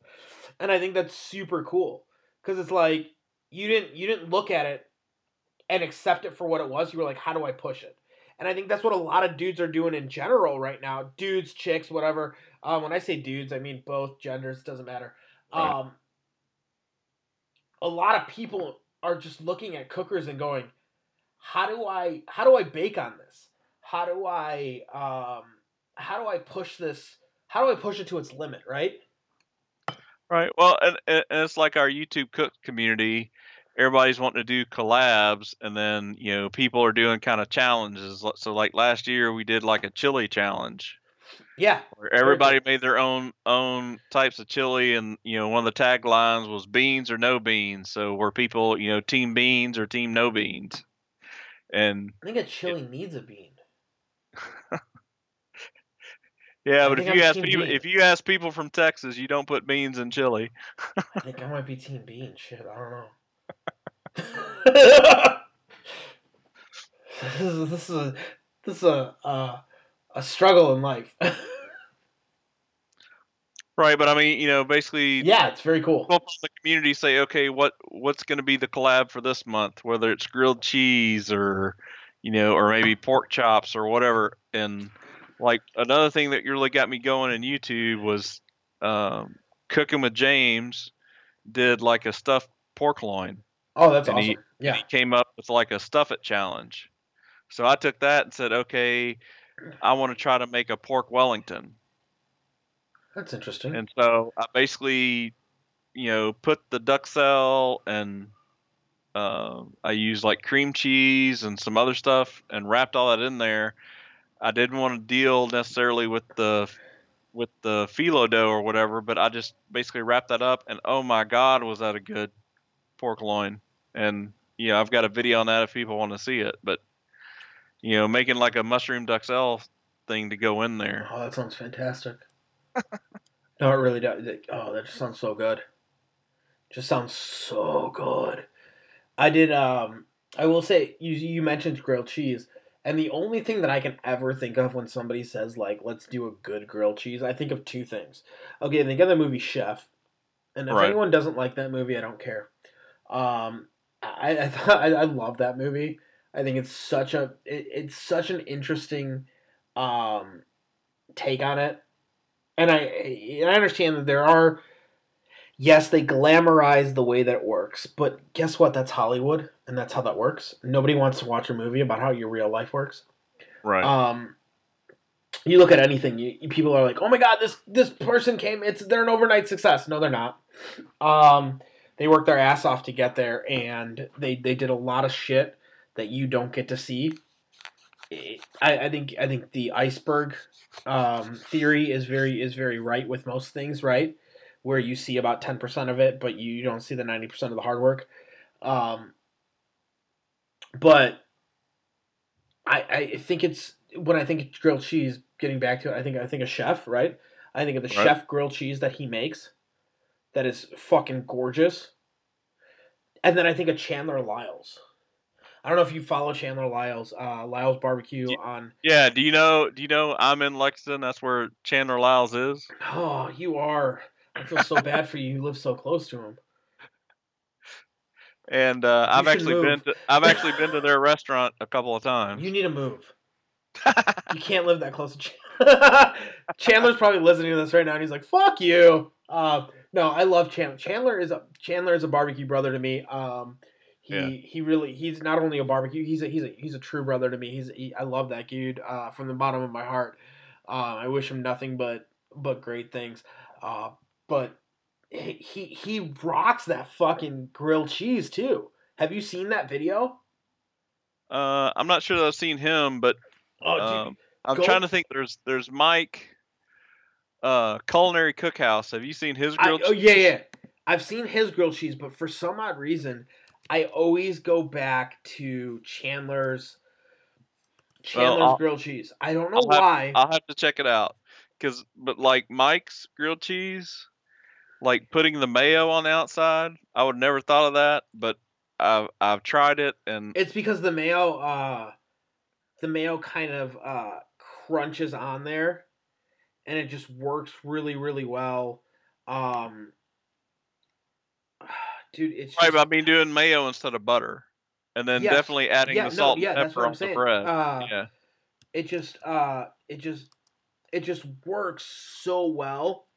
and I think that's super cool because it's like you didn't you didn't look at it and accept it for what it was. You were like, how do I push it? And I think that's what a lot of dudes are doing in general right now. Dudes, chicks, whatever. Um, when I say dudes, I mean both genders. Doesn't matter. Right. Um, a lot of people are just looking at cookers and going, "How do I how do I bake on this? How do I um, how do I push this? How do I push it to its limit?" Right? Right. Well, and, and and it's like our YouTube cook community. Everybody's wanting to do collabs, and then you know people are doing kind of challenges. So like last year, we did like a chili challenge Yeah. where everybody made their own own types of chili, and you know one of the taglines was beans or no beans. So were people you know team beans or team no beans, and I think a chili needs a bean. yeah, I but if you I'm ask people if you ask people from Texas, you don't put beans in chili. I think I might be team bean. Shit, I don't know. this is this is a this is a uh, a struggle in life. Right, but I mean, you know, basically yeah, it's very cool. the community say, okay, what what's going to be the collab for this month? Whether it's grilled cheese or, you know, or maybe pork chops or whatever. And like another thing that really got me going in YouTube was um, cooking with James did like a stuffed pork loin. Oh, that's And awesome. he- yeah. He came up with like a stuff it challenge. So I took that and said, okay, I want to try to make a pork Wellington. That's interesting. And so I basically, you know, put the duxelle and uh, I used like cream cheese and some other stuff and wrapped all that in there. I didn't want to deal necessarily with the with the phyllo dough or whatever, but I just basically wrapped that up and oh my god, was that a good pork loin? And yeah, I've got a video on that if people want to see it. But you know, making like a mushroom duxelle thing to go in there. Oh, that sounds fantastic. no, it really does. Oh, that just sounds so good. Just sounds so good. I did. Um, I will say you you mentioned grilled cheese, and the only thing that I can ever think of when somebody says like, "Let's do a good grilled cheese," I think of two things. Okay, think of the movie Chef, and if Right. anyone doesn't like that movie, I don't care. Um, I I thought I, I love that movie. I think it's such a it, it's such an interesting um take on it. And I and I understand that there are yes, they glamorize the way that it works, but guess what? That's Hollywood and that's how that works. Nobody wants to watch a movie about how your real life works. Right. Um you look at anything, you, you- people are like, "Oh my god, this this person came. It's they're an overnight success." No, they're not. Um, they worked their ass off to get there, and they they did a lot of shit that you don't get to see. I, I think I think the iceberg um, theory is very is very right with most things, right? Where you see about ten percent of it, but you don't see the ninety percent of the hard work. Um, but I I think it's when I think grilled cheese. Getting back to it, I think I think a chef, right? I think of the Right. chef grilled cheese that he makes, that is fucking gorgeous. And then I think of Chandler Lyles. I don't know if you follow Chandler Lyles, uh, Lyles Barbecue on. Yeah, do you know? Do you know I'm in Lexington? That's where Chandler Lyles is. Oh, you are. I feel so bad for you. You live so close to him. And uh, I've actually been to I've actually been to their restaurant a couple of times. You need to move. You can't live that close to Chandler. Chandler's probably listening to this right now, and he's like, "Fuck you." Uh, no, I love Chandler. Chandler is a Chandler is a barbecue brother to me. Um, he Yeah. he really he's not only a barbecue. He's a he's a he's a true brother to me. He's he, I love that dude uh, from the bottom of my heart. Um, I wish him nothing but but great things. Uh, but he he rocks that fucking grilled cheese too. Have you seen that video? uh, I'm not sure that I've seen him, but Oh, dude, um, I'm go- trying to think. There's there's Mike, uh, Culinary Cookhouse. Have you seen his I, grilled? oh cheese? yeah, yeah. I've seen his grilled cheese, but for some odd reason, I always go back to Chandler's Chandler's I'll- grilled cheese. I don't know I'll have- why. I'll have to check it out. Cause, but like Mike's grilled cheese, like putting the mayo on the outside, I would never thought of that, but I've I've tried it and it's because the mayo, uh, the mayo kind of uh, crunches on there, and it just works really really well. Um, dude, it's Right, just, I mean doing mayo instead of butter, and then Yes. definitely adding yeah, the no, salt yeah, and pepper what the bread. Uh, yeah, it just uh it just it just works so well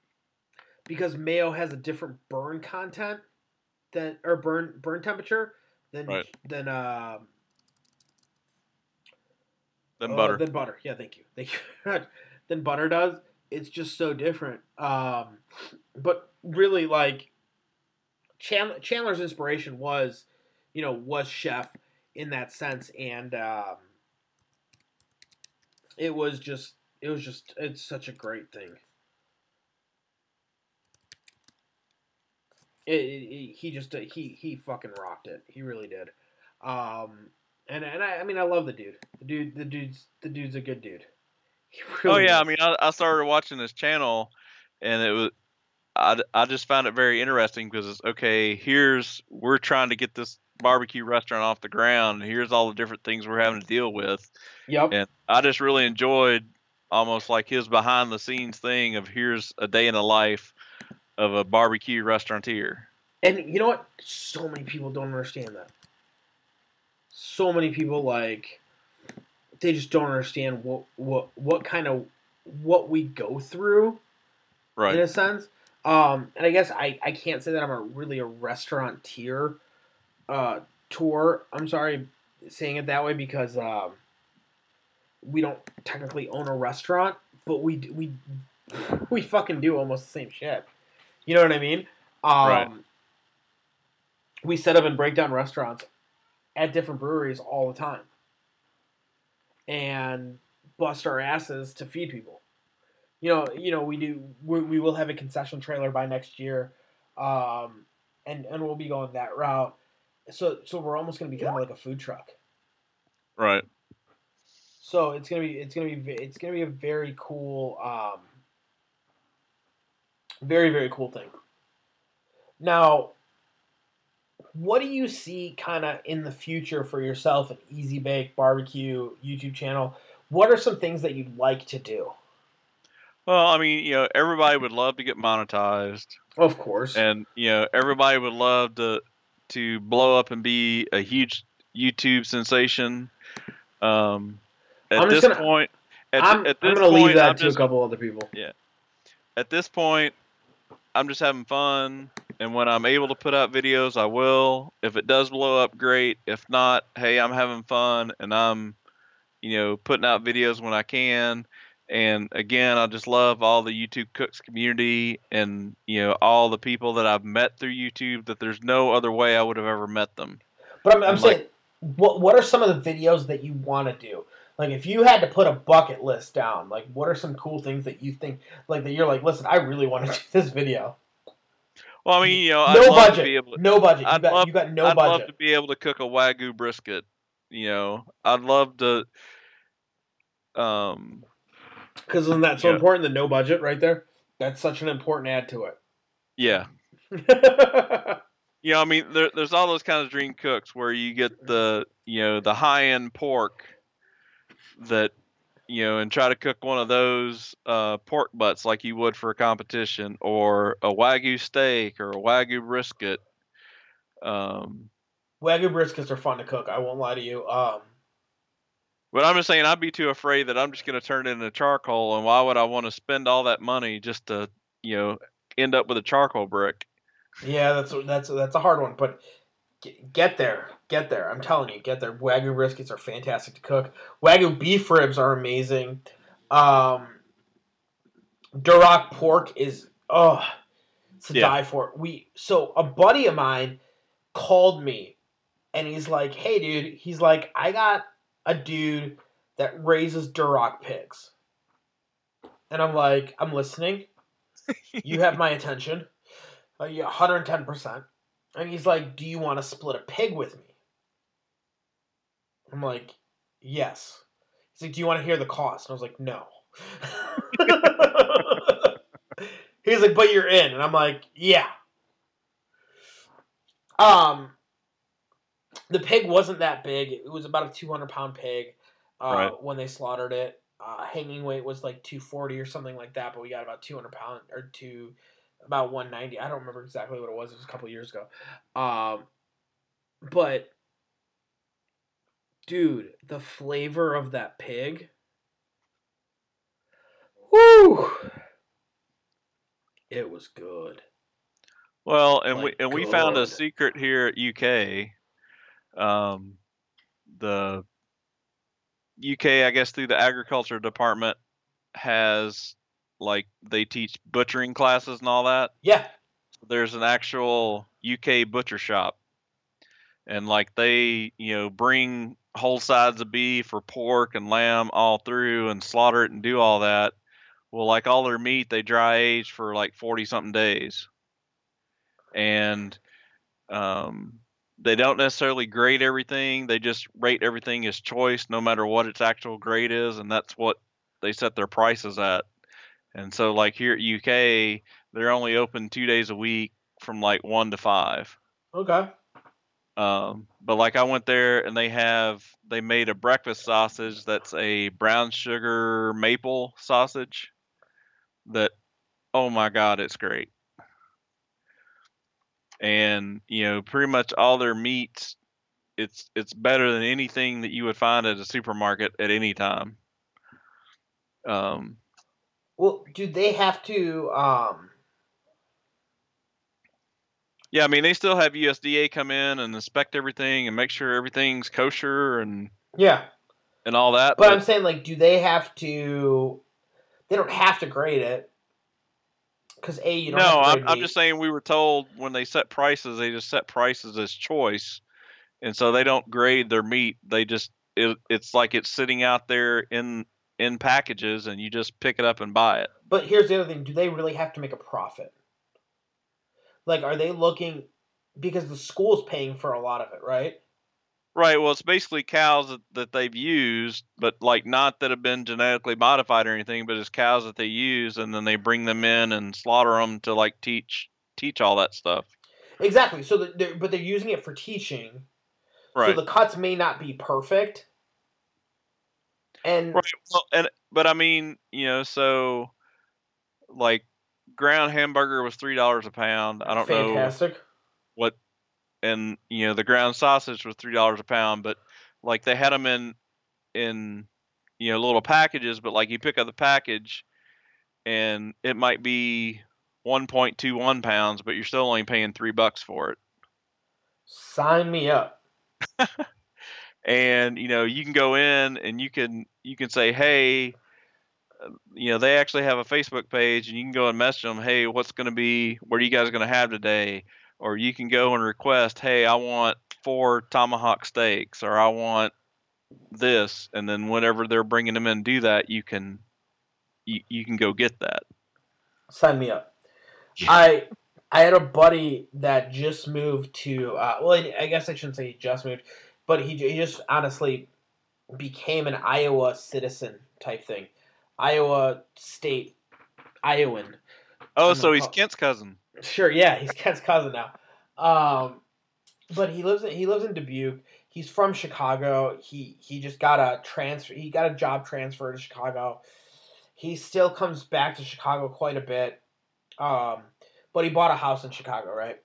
because mayo has a different burn content than or burn burn temperature than Right. than uh then uh, butter. than butter. Yeah, thank you. Thank you. than butter does. It's just so different. Um but really like Chandler, Chandler's inspiration was, you know, was chef in that sense and um it was just it was just it's such a great thing. It, it, he just uh, he he fucking rocked it. He really did. Um, and and I, I mean I love the dude. The dude the dude's the dude's a good dude. Oh really yeah, I mean I, I started watching this channel, and it was I, I just found it very interesting because it's okay. Here's we're trying to get this barbecue restaurant off the ground. Here's all the different things we're having to deal with, Yep. and I just really enjoyed almost like his behind the scenes thing of here's a day in the life of a barbecue restaurateur. And you know what? So many people don't understand that. So many people like they just don't understand what what what kind of what we go through Right. in a sense. Um, and I guess I, I can't say that I'm a really a restaurateur uh, tour. I'm sorry saying it that way because um, we don't technically own a restaurant, but we we we fucking do almost the same shit. You know what I mean? Um, Right. We set up and break down restaurants at different breweries all the time, and bust our asses to feed people you know, you know, we do. We, we will have a concession trailer by next year, um, and and we'll be going that route. So so we're almost going to be kind of like a food truck. Right. So it's gonna be it's gonna be it's gonna be a very cool, um, very very cool thing. Now, what do you see kind of in the future for yourself at Easy Bake Barbecue YouTube channel? What are some things that you'd like to do? Well, I mean, you know, everybody would love to get monetized. Of course. and you know everybody would love to to blow up and be a huge YouTube sensation. Um, at I'm just this gonna- point, at, I'm, at I'm gonna leave that I'm to just a couple other people. Yeah. At this point, I'm just having fun, and when I'm able to put out videos, I will. If it does blow up, great. If not, hey, I'm having fun, and I'm, you know, putting out videos when I can. And again, I just love all the YouTube cooks community, and you know, all the people that I've met through YouTube. That there's no other way I would have ever met them. But I'm, I'm And, like- saying, what what are some of the videos that you want to do? Like, if you had to put a bucket list down, like, what are some cool things that you think, like, that you're like, listen, I really want to do this video. Well, I mean, you know, I'd no love to budget, be able to, no budget. You I'd got love- you got no I'd love to be able to cook a wagyu brisket. You know, I'd love to. Um, Because isn't that so Yeah. important? The no budget right there. That's such an important add to it. yeah, you know, I mean, there, there's all those kind of dream cooks where you get the, you know, the high end pork that, you know, and try to cook one of those uh, pork butts like you would for a competition, or a wagyu steak, or a wagyu brisket. Um, Wagyu briskets are fun to cook. I won't lie to you. Um, but I'm just saying, I'd be too afraid that I'm just going to turn it into charcoal, and why would I want to spend all that money just to, you know, end up with a charcoal brick? Yeah, that's that's that's a hard one, but get, get there, get there. I'm telling you, get there. Wagyu briskets are fantastic to cook. Wagyu beef ribs are amazing. Um, Duroc pork is oh, to Yeah. die for. We so a buddy of mine called me, and he's like, "Hey, dude," he's like, "I got a dude that raises Duroc pigs," and I'm like, "I'm listening. You have my attention." Uh, yeah, 110%. And he's like, Do you want to split a pig with me? I'm like, Yes. He's like, Do you want to hear the cost? And I was like, No. he's like, But you're in. And I'm like, Yeah. Um, the pig wasn't that big. It was about a 200 pound pig uh, Right. when they slaughtered it. uh, hanging weight was like 240 or something like that, but we got about 200 pound or two, about 190. I don't remember exactly what it was. It was a couple years ago. Um, but dude, the flavor of that pig. Woo! It was good. Well, and Like, we and we found a secret here at UK. Um, the UK, I guess, through the agriculture department, has like they teach butchering classes and all that. Yeah. There's an actual UK butcher shop, and like they, you know, bring whole sides of beef or pork and lamb all through and slaughter it and do all that. Well, like all their meat, they dry age for like forty something days, and um, they don't necessarily grade everything. They just rate everything as choice, no matter what its actual grade is, and that's what they set their prices at. And so, like here at UK, they're only open two days a week from like one to five. Okay. Um, but like I went there and they have they made a breakfast sausage that's a brown sugar maple sausage. That oh my god, it's great. And you know, pretty much all their meats, it's it's better than anything that you would find at a supermarket at any time. Um, Well, do they have to? Um, yeah, I mean they still have USDA come in and inspect everything and make sure everything's kosher and yeah, and all that. but I'm saying like, do they have to? They don't have to grade it because a you don't. no, have to I'm, I'm just saying we were told when they set prices, they just set prices as choice, and so they don't grade their meat. They just it, it's like it's sitting out there in in packages, and you just pick it up and buy it. But here's the other thing: Do they really have to make a profit? Like, are they looking because the school's paying for a lot of it, right? Right. Well, it's basically cows that, that they've used, but like not that have been genetically modified or anything, but it's cows that they use, and then they bring them in and slaughter them to like teach teach all that stuff. Exactly. So, that they're, but they're using it for teaching. Right. So the cuts may not be perfect. And Right. Well, and but I mean, you know, so like ground hamburger was three dollars a pound. I don't know fantastic. what, and you know, the ground sausage was three dollars a pound. But like they had them in in you know little packages, but like you pick up the package, and it might be one point two one pounds, but you're still only paying three bucks for it. Sign me up. and you know you can go in and you can you can say hey uh, you know they actually have a facebook page and you can go and message them hey what's going to be what are you guys going to have today or you can go and request hey i want four tomahawk steaks or i want this and then whenever they're bringing them in do that you can you, you can go get that Sign me up. I I had a buddy that just moved to. Uh, well, I, I guess I shouldn't say he just moved, but he he just honestly became an Iowa citizen type thing, Iowa state, Iowan. oh so he's kent's cousin Sure, yeah, he's Kent's cousin now. Um, but he lives in, he lives in Dubuque. He's from Chicago. He he just got a transfer. He got a job transfer to Chicago. He still comes back to Chicago quite a bit. Um, but he bought a house in Chicago, right?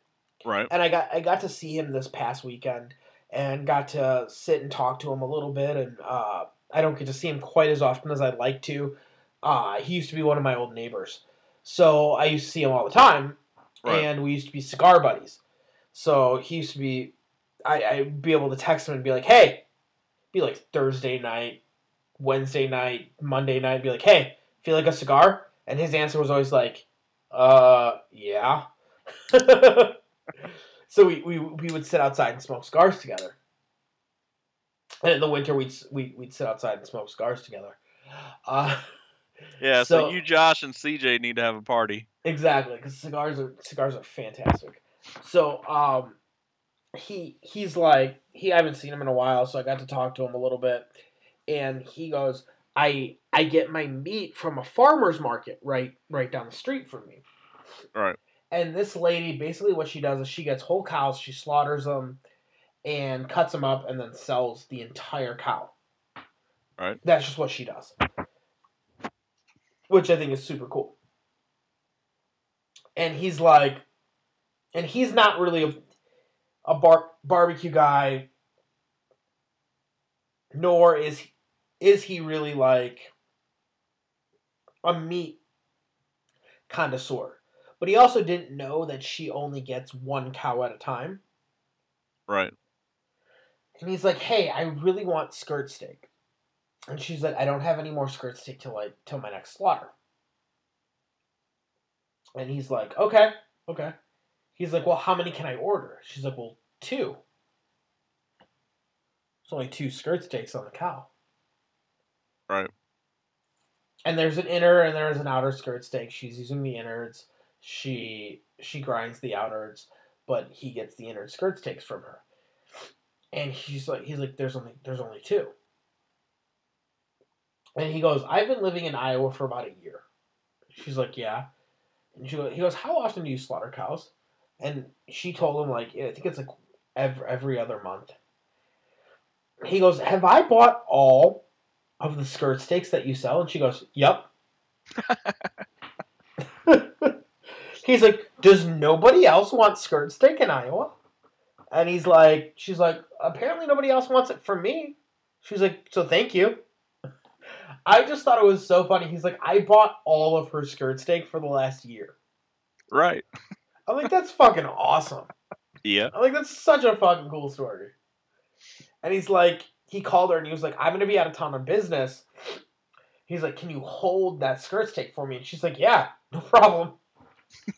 right And I got I got to see him this past weekend and got to sit and talk to him a little bit. And uh, I don't get to see him quite as often as I'd like to. Uh, he used to be one of my old neighbors, so I used to see him all the time right and we used to be cigar buddies. So he used to be, I, I'd be able to text him and be like, hey, be like Thursday night, Wednesday night, Monday night, be like, hey, feel like a cigar? And his answer was always like, uh, yeah. so we, we, we would sit outside and smoke cigars together. And in the winter, we'd, we, we'd sit outside and smoke cigars together. Uh, yeah so, so- you josh and cj need to have a party Exactly, because cigars are cigars are fantastic. So, um, he he's like he I haven't seen him in a while, so I got to talk to him a little bit, and he goes, I I get my meat from a farmer's market right right down the street from me. Right. And this lady, basically, what she does is she gets whole cows, she slaughters them, and cuts them up, and then sells the entire cow. Right. That's just what she does. which I think is super cool. And he's like, and he's not really a, a bar, barbecue guy, nor is is he really like a meat connoisseur. But he also didn't know that she only gets one cow at a time. Right. And he's like, "Hey, I really want skirt steak." And she's like, "I don't have any more skirt steak till like till my next slaughter." And he's like, "Okay, okay." He's like, "Well, how many can I order?" She's like, "Well, two. There's only two skirt steaks on the cow." Right. And there's an inner and there's an outer skirt steak. She's using the innards. She she grinds the outwards, but he gets the inner skirts takes from her. And he's like he's like there's only there's only two. And he goes, I've been living in Iowa for about a year. She's like, yeah. And she goes, he goes, how often do you slaughter cows? And she told him like I think it's like every every other month. He goes, have I bought all of the skirt steaks that you sell? And she goes, yep. he's like, does nobody else want skirt steak in Iowa? And he's like, she's like, apparently nobody else wants it from me. She's like, so thank you. I just thought it was so funny. He's like, I bought all of her skirt steak for the last year. Right. I'm like, that's fucking awesome. Yeah. I'm like, that's such a fucking cool story. And he's like, he called her and he was like, I'm gonna be out of town on business. He's like, Can you hold that skirt steak for me? And she's like, Yeah, no problem.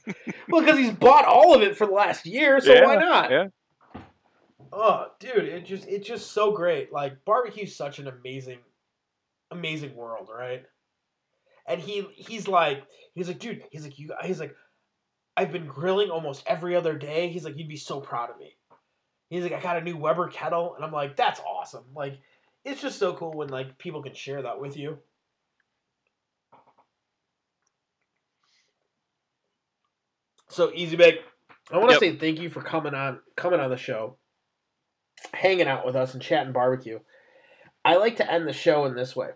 well, because he's bought all of it for the last year, so Yeah, why not? yeah. Oh, dude, it just it's just so great. Like barbecue's such an amazing, amazing world, right? And he he's like he's like, dude, he's like you he's like, I've been grilling almost every other day. He's like, you'd be so proud of me. He's like, I got a new Weber kettle, and I'm like, that's awesome. Like, it's just so cool when like people can share that with you. So Easy Bake, I want to Yep. say thank you for coming on coming on the show, hanging out with us and chatting barbecue. I like to end the show in this way.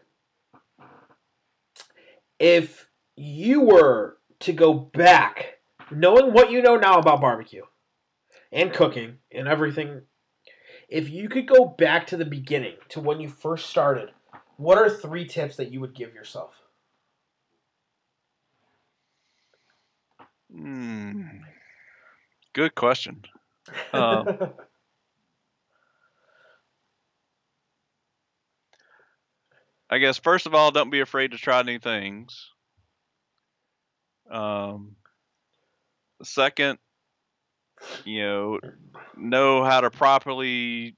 If you were to go back, knowing what you know now about barbecue and cooking and everything, if you could go back to the beginning, to when you first started, what are three tips that you would give yourself? Hmm. Good question. Um, I guess first of all, don't be afraid to try new things. Um, second, you know, know how to properly,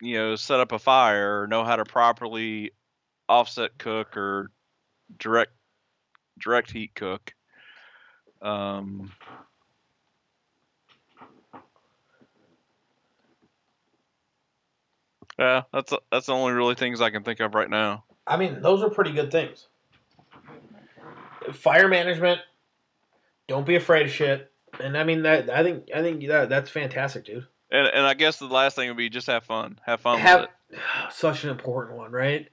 you know, set up a fire, or know how to properly offset cook or direct direct heat cook. Um, yeah, that's that's the only really things I can think of right now. I mean, those are pretty good things. Fire management. Don't be afraid of shit. And I mean that I think I think that that's fantastic, dude. And and I guess the last thing would be just have fun. Have fun Have with it. such an important one, right?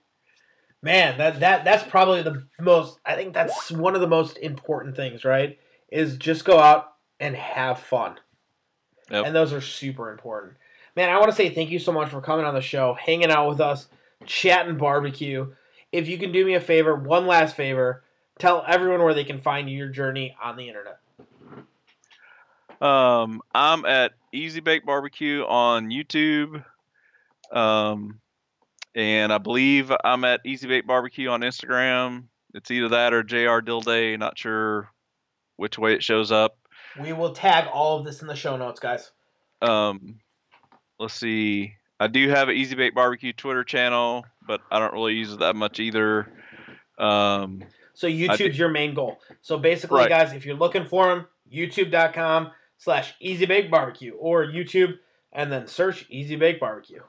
Man, that that that's probably the most I think that's one of the most important things, right? Is just go out and have fun. Yep. And those are super important. Man, I want to say thank you so much for coming on the show, hanging out with us, chatting barbecue. If you can do me a favor, one last favor, tell everyone where they can find your journey on the internet. Um, I'm at Easy Bake Barbecue on YouTube. Um, and I believe I'm at Easy Bake Barbecue on Instagram. It's either that or JR Dill Day. Not sure which way it shows up. We will tag all of this in the show notes, guys. Um, let's see. I do have an Easy Bake Barbecue Twitter channel, but I don't really use it that much either. Um, So YouTube's your main goal. So basically, Right. guys, if you're looking for them, youtube.com slash easy bake barbecue or YouTube and then search easy bake barbecue.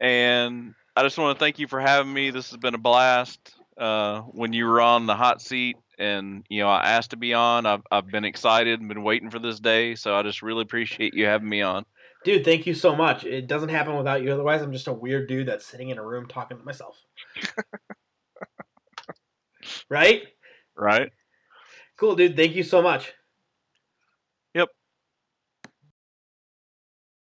and I just want to thank you for having me. This has been a blast. Uh, when you were on the hot seat, and you know I asked to be on, I've I've been excited and been waiting for this day. So I just really appreciate you having me on. Dude, thank you so much. It doesn't happen without you. Otherwise, I'm just a weird dude that's sitting in a room talking to myself. right? Right. Cool, dude. Thank you so much.